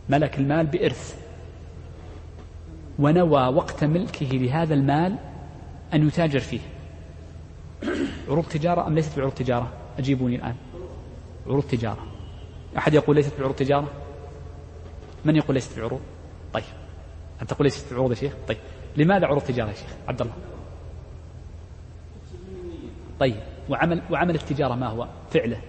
ملك المال بإرث ونوى وقت ملكه لهذا المال أن يتاجر فيه. عروض تجارة أم ليست بعروض تجارة؟ أجيبوني الآن. عروض تجارة. أحد يقول ليست بعروض تجارة؟ من يقول ليست بعروض؟ طيب. أنت تقول ليست بعروض يا شيخ؟ طيب لماذا عروض تجارة يا شيخ؟ عبد الله طيب وعمل وعمل التجارة ما هو؟ فعله.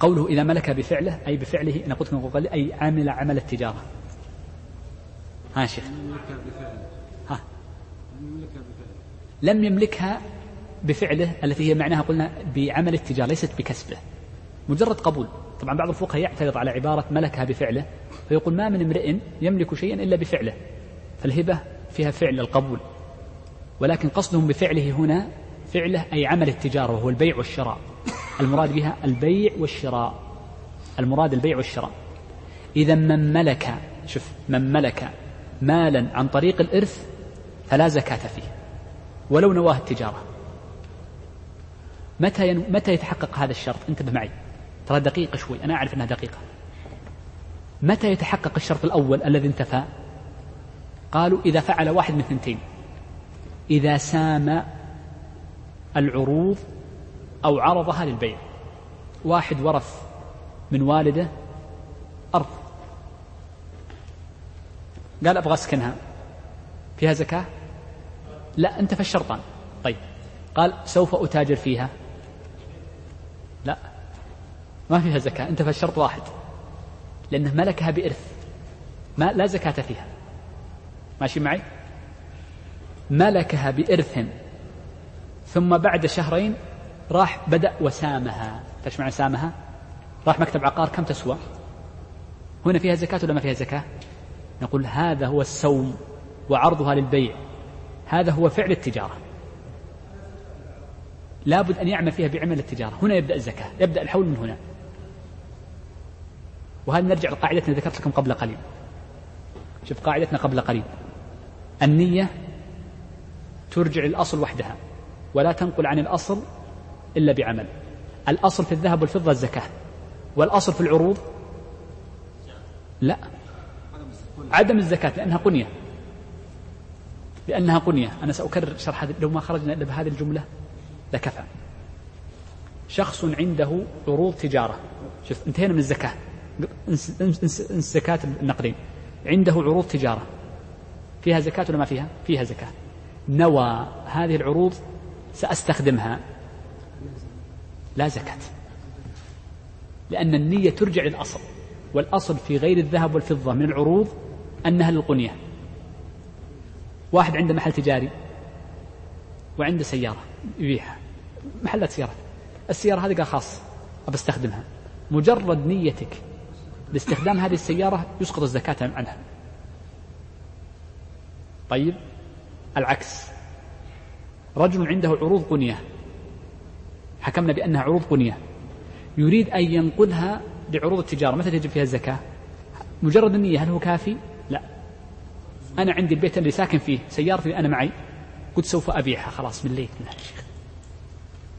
قوله إذا ملك بفعله أي بفعله أنا قلت من أي عمل عمل التجارة. ها شيخ. ها. لم يملكها بفعله التي هي معناها قلنا بعمل التجارة ليست بكسبه. مجرد قبول. طبعا بعض الفقهاء يعترض على عبارة ملكها بفعله فيقول ما من امرئ يملك شيئا إلا بفعله فالهبة فيها فعل القبول ولكن قصدهم بفعله هنا فعله أي عمل التجارة وهو البيع والشراء. المراد بها البيع والشراء المراد البيع والشراء. إذا من ملك شوف من ملك مالا عن طريق الإرث فلا زكاة فيه ولو نواه التجارة. متى. متى يتحقق هذا الشرط؟ انتبه معي ترى دقيقة شوي أنا أعرف أنها دقيقة. متى يتحقق الشرط الأول الذي انتفى؟ قالوا إذا فعل واحد من اثنتين. إذا سام العروض أو عرضها للبيع. واحد ورث من والده أرض. قال أبغى أسكنها. فيها زكاة؟ لا أنت في الشرطان. طيب. قال سوف أتاجر فيها؟ لا. ما فيها زكاة أنت في الشرط واحد. لأنه ملكها بإرث. ما لا زكاة فيها. ماشي معي؟ ملكها بإرث. ثم بعد شهرين راح بدأ وسامها. إيش معنى سامها؟ راح مكتب عقار كم تسوى؟ هنا فيها زكاة ولا ما فيها زكاة؟ نقول هذا هو السوم وعرضها للبيع. هذا هو فعل التجارة. لابد أن يعمل فيها بعمل التجارة. هنا يبدأ الزكاة. يبدأ الحول من هنا. وهذا نرجع لقاعدتنا ذكرت لكم قبل قليل؟ شوف قاعدتنا قبل قليل. النية ترجع الأصل وحدها ولا تنقل عن الأصل إلا بعمل. الأصل في الذهب والفضة الزكاة والأصل في العروض لا. عدم الزكاة لأنها قنية. لأنها قنية. أنا سأكرر شرح لو ما خرجنا إلا بهذه الجملة لكفى. شخص عنده عروض تجارة. شوف انتهينا من الزكاة. زكاة النقدين. عنده عروض تجارة. فيها زكاة ولا ما فيها؟ فيها زكاة. نوى هذه العروض سأستخدمها. لا زكاة. لأن النية ترجع للأصل. والأصل في غير الذهب والفضة من العروض أنها للقنية. واحد عنده محل تجاري وعنده سيارة يبيعها. محلات سيارات. السيارة هذه قال خاص أبى أستخدمها. مجرد نيتك لاستخدام هذه السيارة يسقط الزكاة عنها. طيب العكس. رجل عنده عروض قنية حكمنا بأنها عروض قنية يريد أن ينقلها لعروض التجارة. متى تجب فيها الزكاة؟ مجرد النية هل هو كافي؟ لا. أنا عندي البيت اللي ساكن فيه سيارتي أنا معي قلت سوف أبيعها. خلاص مليت منها يا شيخ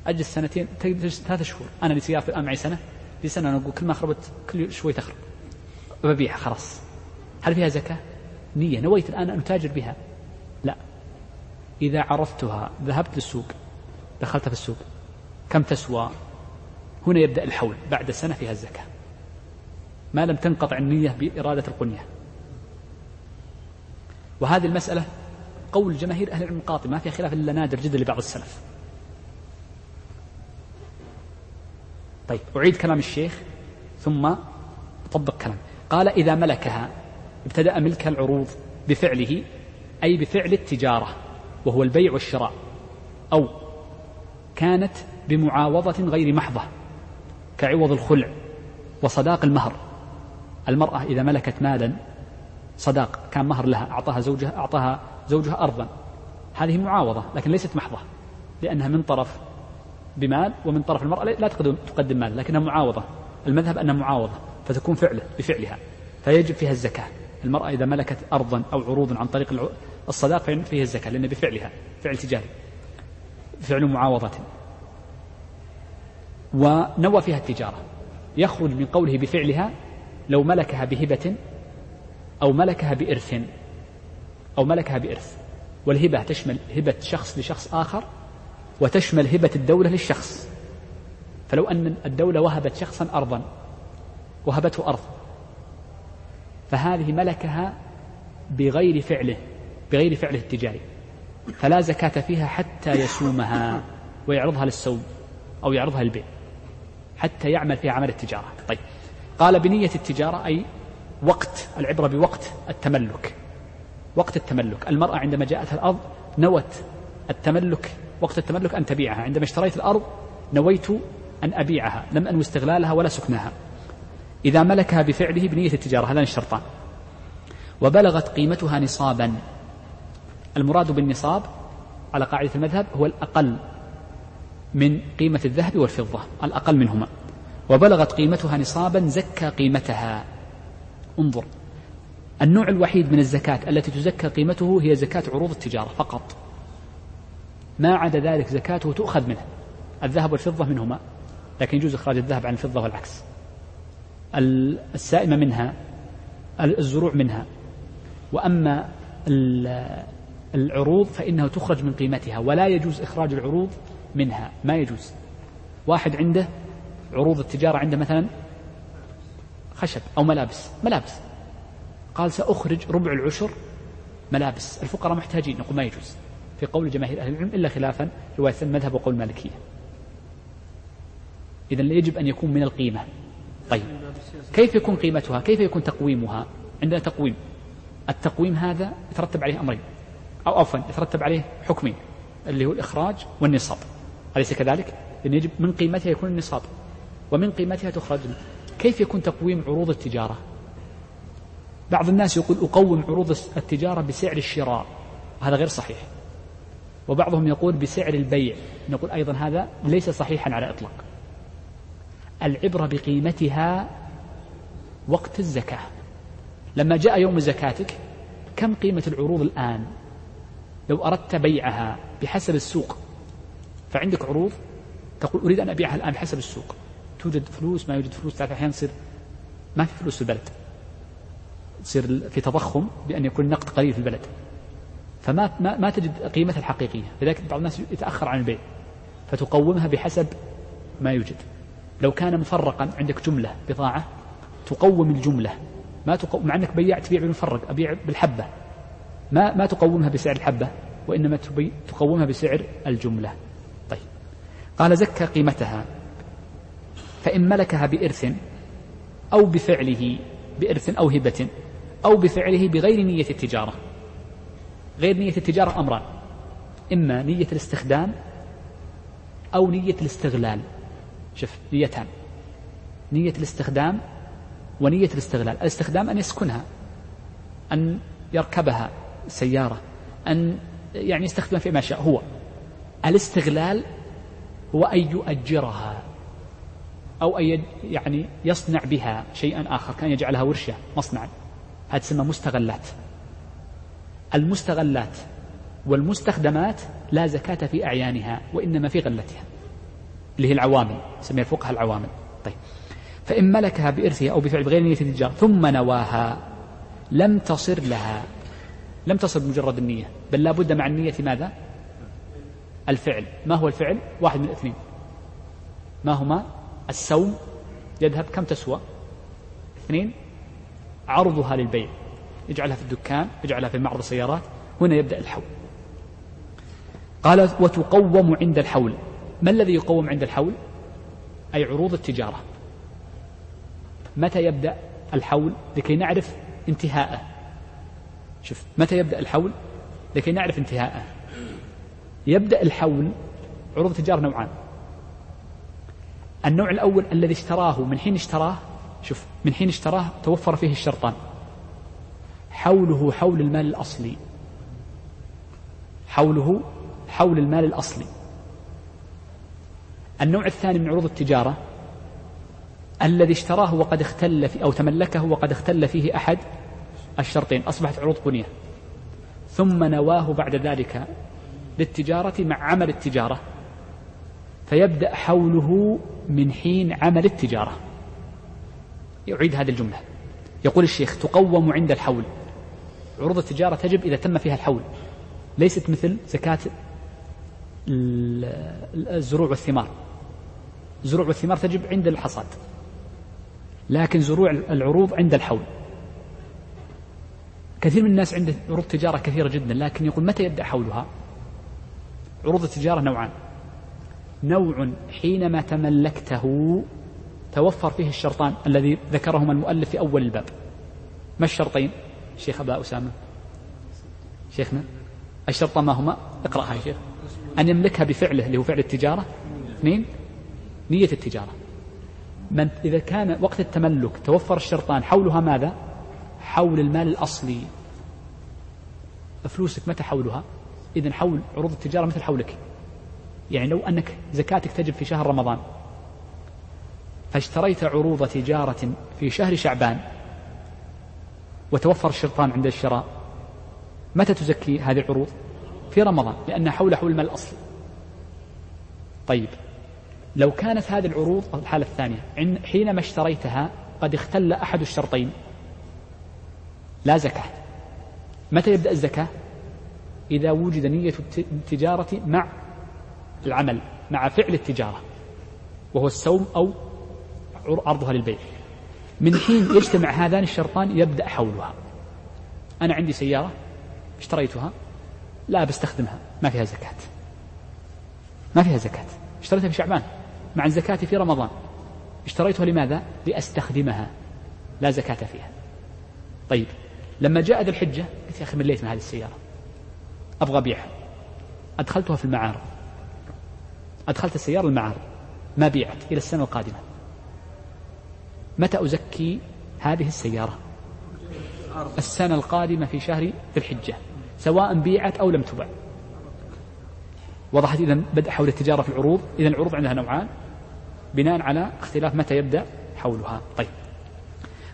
أجلس سنتين ثلاثة شهور. أنا اللي سيارتي الآن معي سنة. في سنة أنا أقول كل ما خربت كل شوي تخرب. ببيعها خلاص. هل فيها زكاة؟ نية. نويت الآن أن أتاجر بها. لا. إذا عرفتها ذهبت للسوق. دخلت في السوق. كم تسوى؟ هنا يبدأ الحول. بعد سنة فيها الزكاة. ما لم تنقطع النية بإرادة القنية. وهذه المسألة قول جماهير أهل العلم القاطع. ما فيها خلاف إلا نادر جدا لبعض السلف. طيب أعيد كلام الشيخ ثم أطبق كلام. قال إذا ملكها ابتدأ ملك العروض بفعله أي بفعل التجارة وهو البيع والشراء. أو كانت بمعاوضة غير محضة كعوض الخلع وصداق المهر. المرأة إذا ملكت مالا صداق كان مهر لها أعطاها زوجها أعطاها زوجها أرضا. هذه معاوضة لكن ليست محضة لأنها من طرف بمال ومن طرف المرأة لا تقدم تقدم مال لكنها معاوضة. المذهب أنها معاوضة فتكون فعله بفعلها فيجب فيها الزكاة. المرأة إذا ملكت أرضا أو عروضا عن طريق الصداق فيها الزكاة لأن بفعلها فعل تجاري. فعل معاوضة. ونوى فيها التجارة. يخرج من قوله بفعلها لو ملكها بهبة أو ملكها بإرث أو ملكها بإرث والهبة تشمل هبة شخص لشخص آخر وتشمل هبة الدولة للشخص. فلو أن الدولة وهبت شخصا أرضا وهبته أرض فهذه ملكها بغير فعله بغير فعله التجاري. فلا زكاة فيها حتى يسومها ويعرضها للسوم أو يعرضها للبيع حتى يعمل فيها عمل التجارة. طيب. قال بنية التجارة أي وقت العبرة بوقت التملك. وقت التملك. المرأة عندما جاءت الأرض نوت التملك وقت التملك أن تبيعها. عندما اشتريت الأرض نويت أن أبيعها. لم أنوي استغلالها ولا سكنها. إذا ملكها بفعله بنية التجارة هذان الشرطان. وبلغت قيمتها نصابا. المراد بالنصاب على قاعدة المذهب هو الأقل من قيمة الذهب والفضة الأقل منهما. وبلغت قيمتها نصابا زكى قيمتها. انظر. النوع الوحيد من الزكاة التي تزكى قيمته هي زكاة عروض التجارة فقط. ما عدا ذلك زكاته تؤخذ منه. الذهب والفضة منهما لكن يجوز إخراج الذهب عن الفضة والعكس. السائمة منها الزروع منها. وأما العروض فإنها تخرج من قيمتها ولا يجوز إخراج العروض منها ما يجوز. واحد عنده عروض التجارة عنده مثلا خشب أو ملابس ملابس. قال سأخرج ربع العشر ملابس. الفقراء محتاجين نقول ما يجوز. في قول جماهير أهل العلم إلا خلافا رواية المذهب وقول المالكية إذا يجب أن يكون من القيمة. طيب. كيف يكون قيمتها؟ كيف يكون تقويمها؟ عندنا تقويم. التقويم هذا يترتب عليه أمرين. أو عفوا يترتب عليه حكمين. اللي هو الإخراج والنصاب. أليس كذلك؟ لأن يجب من قيمتها يكون النصاب. ومن قيمتها تخرج كيف يكون تقويم عروض التجارة؟ بعض الناس يقول أقوم عروض التجارة بسعر الشراء. هذا غير صحيح. وبعضهم يقول بسعر البيع. نقول أيضا هذا ليس صحيحا على إطلاق. العبرة بقيمتها وقت الزكاة. لما جاء يوم زكاتك كم قيمة العروض الآن؟ لو أردت بيعها بحسب السوق فعندك عروض؟ تقول أريد أن أبيعها الآن بحسب السوق. توجد فلوس ما يوجد فلوس تعرف أحيانا تصير ما في فلوس في البلد. تصير في تضخم بأن يكون النقد قليل في البلد. فما ما, ما تجد قيمتها الحقيقية. لذلك بعض الناس يتأخر عن البيع فتقومها بحسب ما يوجد. لو كان مفرقا عندك جملة بضاعة تقوم الجملة. ما تقوم مع أنك بياع تبيع بالمفرق أبيع بالحبة. ما ما تقومها بسعر الحبة وإنما تقومها بسعر الجملة. طيب. قال زكى قيمتها. فإن ملكها بإرث أو بفعله بإرث أو هبة أو بفعله بغير نية التجارة. غير نية التجارة أمران إما نية الاستخدام أو نية الاستغلال. شوف نيتان. نية الاستخدام ونية الاستغلال. الاستخدام أن يسكنها أن يركبها سيارة أن يعني يستخدمها في ما شاء. هو الاستغلال هو أن يؤجرها أو أن يعني يصنع بها شيئا آخر كأن يجعلها ورشة مصنعا. هذه تسمى مستغلات. المستغلات والمستخدمات لا زكاة في أعيانها وإنما في غلتها اللي هي العوامل سميها الفقهاء العوامل. طيب. فإن ملكها بإرثها أو بفعل بغير نية التجارة ثم نواها لم تصر لها لم تصر بمجرد النية بل لا بد مع النية ماذا؟ الفعل. ما هو الفعل؟ واحد من الاثنين. ما هما؟ السوم يذهب كم تسوى؟ اثنين عرضها للبيع. يجعلها في الدكان يجعلها في معرض السيارات. هنا يبدأ الحول. قال وتقوم عند الحول. ما الذي يقوم عند الحول؟ أي عروض التجارة. متى يبدأ الحول؟ لكي نعرف انتهاءه. شوف متى يبدأ الحول؟ لكي نعرف انتهاءه. يبدأ الحول عروض التجارة نوعان. النوع الأول الذي اشتراه من حين اشتراه؟ شوف من حين اشتراه توفر فيه الشرطان. حوله حول المال الأصلي. حوله حول المال الأصلي. النوع الثاني من عروض التجارة الذي اشتراه وقد اختل في أو تملكه وقد اختل فيه أحد الشرطين. أصبحت عروض بنية. ثم نواه بعد ذلك للتجارة مع عمل التجارة. فيبدأ حوله من حين عمل التجارة. يعيد هذه الجملة. يقول الشيخ تقوم عند الحول. عروض التجارة تجب إذا تم فيها الحول. ليست مثل زكاة الزروع والثمار. الزروع والثمار تجب عند الحصاد. لكن زروع العروض عند الحول. كثير من الناس عنده عروض تجارة كثيرة جدا لكن يقول متى يبدأ حولها؟ عروض التجارة نوعان. نوع حينما تملكته توفر فيه الشرطان الذي ذكرهما المؤلف في أول الباب. ما الشرطين؟ شيخ أبا أسامة. شيخنا الشرطان ما هما؟ اقرأها يا شيخ. أن يملكها بفعله اللي هو فعل التجارة. اثنين نية التجارة. من إذا كان وقت التملك توفر الشرطان حولها ماذا؟ حول المال الأصلي. فلوسك متى حولها؟ إذا حول عروض التجارة مثل حولك. يعني لو أنك زكاتك تجب في شهر رمضان. فاشتريت عروض تجارة في شهر شعبان. وتوفر الشرطان عند الشراء. متى تزكي هذه العروض؟ في رمضان لأنها حول حول المال الأصلي طيب لو كانت هذه العروض الحالة الثانية حينما اشتريتها قد اختل أحد الشرطين لا زكاة. متى يبدأ الزكاة؟ إذا وجد نية التجارة مع العمل مع فعل التجارة وهو السوم أو عرضها للبيع. من حين يجتمع هذان الشرطان يبدأ حولها. أنا عندي سيارة اشتريتها لا بستخدمها ما فيها زكاة. ما فيها زكاة. اشتريتها في شعبان مع الزكاة في رمضان. اشتريتها لماذا؟ لأستخدمها. لا زكاة فيها. طيب لما جاء ذي الحجة قلت يا أخي مليت من هذه السيارة. أبغى أبيعها. أدخلتها في المعارض. أدخلت السيارة المعارض. ما بيعت إلى السنة القادمة. متى أزكي هذه السيارة؟ السنة القادمة في شهر ذي الحجة سواء بيعت أو لم تبع. وضحت إذا بدأ حول التجارة في العروض إذا العروض عندها نوعان بناء على اختلاف متى يبدأ حولها. طيب.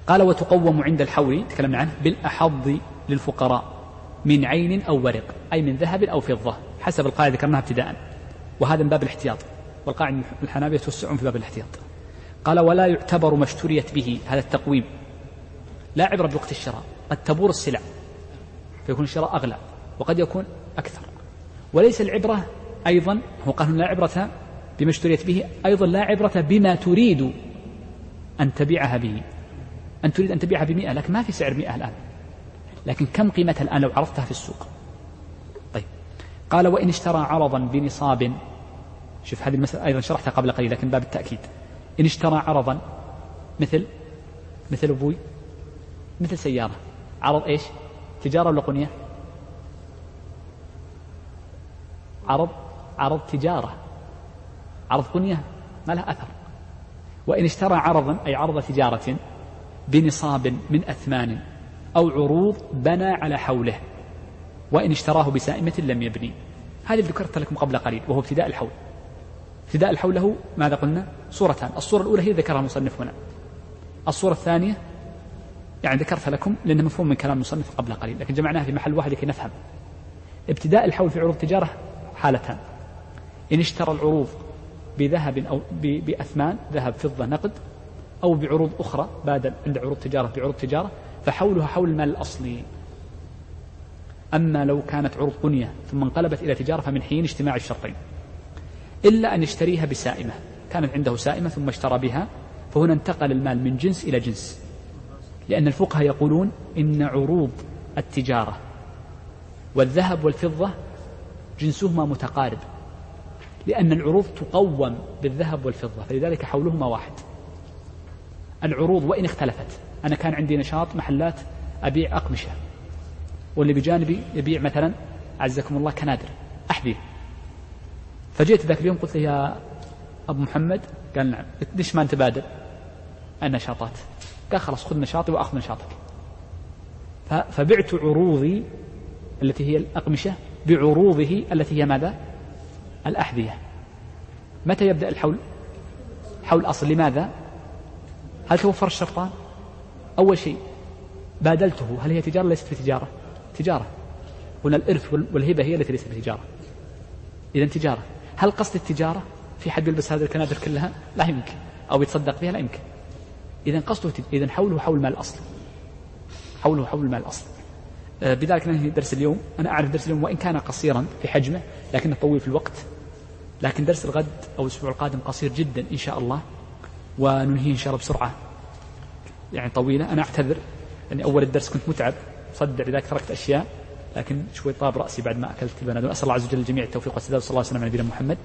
قال وتقوم عند الحول تكلمنا عنه بالأحظ للفقراء من عين أو ورق أي من ذهب أو فضة حسب القاعدة ذكرناها ابتداء. وهذا من باب الاحتياط. والقاعدة الحنابلة توسعون في باب الاحتياط. قال ولا يعتبر ما اشتريت به هذا التقويم. لا عبرة بوقت الشراء قد تبور السلع فيكون الشراء أغلى وقد يكون أكثر. وليس العبرة أيضا هو قال لا عبرة بما اشتريت به أيضا لا عبرة بما تريد أن تبيعها به. أن تريد أن تبيعها بمئة لكن ما في سعر مئة الآن. لكن كم قيمتها الآن لو عرضتها في السوق؟ طيب. قال وإن اشترى عرضا بنصاب شوف هذه المسألة أيضا شرحتها قبل قليل لكن باب التأكيد. إن اشترى عرضا. مثل؟ مثل أبوي. مثل سيارة. عرض إيش؟ تجارة ولا قنية؟ عرض عرض تجارة. عرض بنية ما له أثر. وإن اشترى عرضا أي عرض تجارة بنصاب من أثمان أو عروض بنى على حوله. وإن اشتراه بسائمة لم يبني. هذه ذكرت لكم قبل قليل وهو ابتداء الحول. ابتداء الحول له ماذا قلنا؟ صورتان. الصورة الأولى هي ذكرها المصنف هنا. الصورة الثانية يعني ذكرتها لكم لأنها مفهوم من كلام المصنف قبل قليل لكن جمعناها في محل واحد لكي نفهم. ابتداء الحول في عروض التجارة حالتان. إن اشترى العروض بذهب أو بأثمان ذهب فضة نقد أو بعروض أخرى بادل عند عروض تجارة بعروض تجارة فحولها حول المال الأصلي. أما لو كانت عروض بنية ثم انقلبت إلى تجارة فمن حين اجتماع الشرطين. إلا أن يشتريها بسائمة. كانت عنده سائمة ثم اشترى بها فهنا انتقل المال من جنس إلى جنس. لأن الفقهاء يقولون إن عروض التجارة والذهب والفضة جنسهما متقارب لأن العروض تقوم بالذهب والفضة فلذلك حولهما واحد. العروض وإن اختلفت. أنا كان عندي نشاط محلات أبيع أقمشة واللي بجانبي يبيع مثلا عزكم الله كنادر أحذية. فجيت ذاك اليوم قلت له يا أبو محمد؟ قال نعم. ليش ما نتبادل النشاطات قال خلاص خذ نشاطي وأخذ نشاطك. فبعت عروضي التي هي الأقمشة بعروضه التي هي ماذا؟ الأحذية. متى يبدأ الحول؟ حول أصل لماذا؟ هل توفر الشرطان؟ أول شيء بادلته. هل هي تجارة؟ ليست بتجارة. تجارة. هنا الإرث والهبة هي التي ليست بتجارة. إذا تجارة. هل قصد التجارة في حد يلبس هذه الكنادر كلها؟ لا يمكن. أو يتصدق بها؟ لا يمكن. إذا قصده إذا حوله حول المال الأصلي حوله حول المال الأصلي آه، بذلك ننهي درس اليوم. أنا أعرف درس اليوم وإن كان قصيرا في حجمه لكنه طويل في الوقت. لكن درس الغد أو الأسبوع القادم قصير جدا إن شاء الله وننهيه إن شاء الله بسرعة. يعني طويلة. أنا أعتذر. أني أول الدرس كنت متعب. صدع لذلك تركت أشياء. لكن شوي طاب رأسي بعد ما أكلت البنادول أسأل الله عز وجل الجميع التوفيق والسداد صلى الله وسلم على نبينا محمد.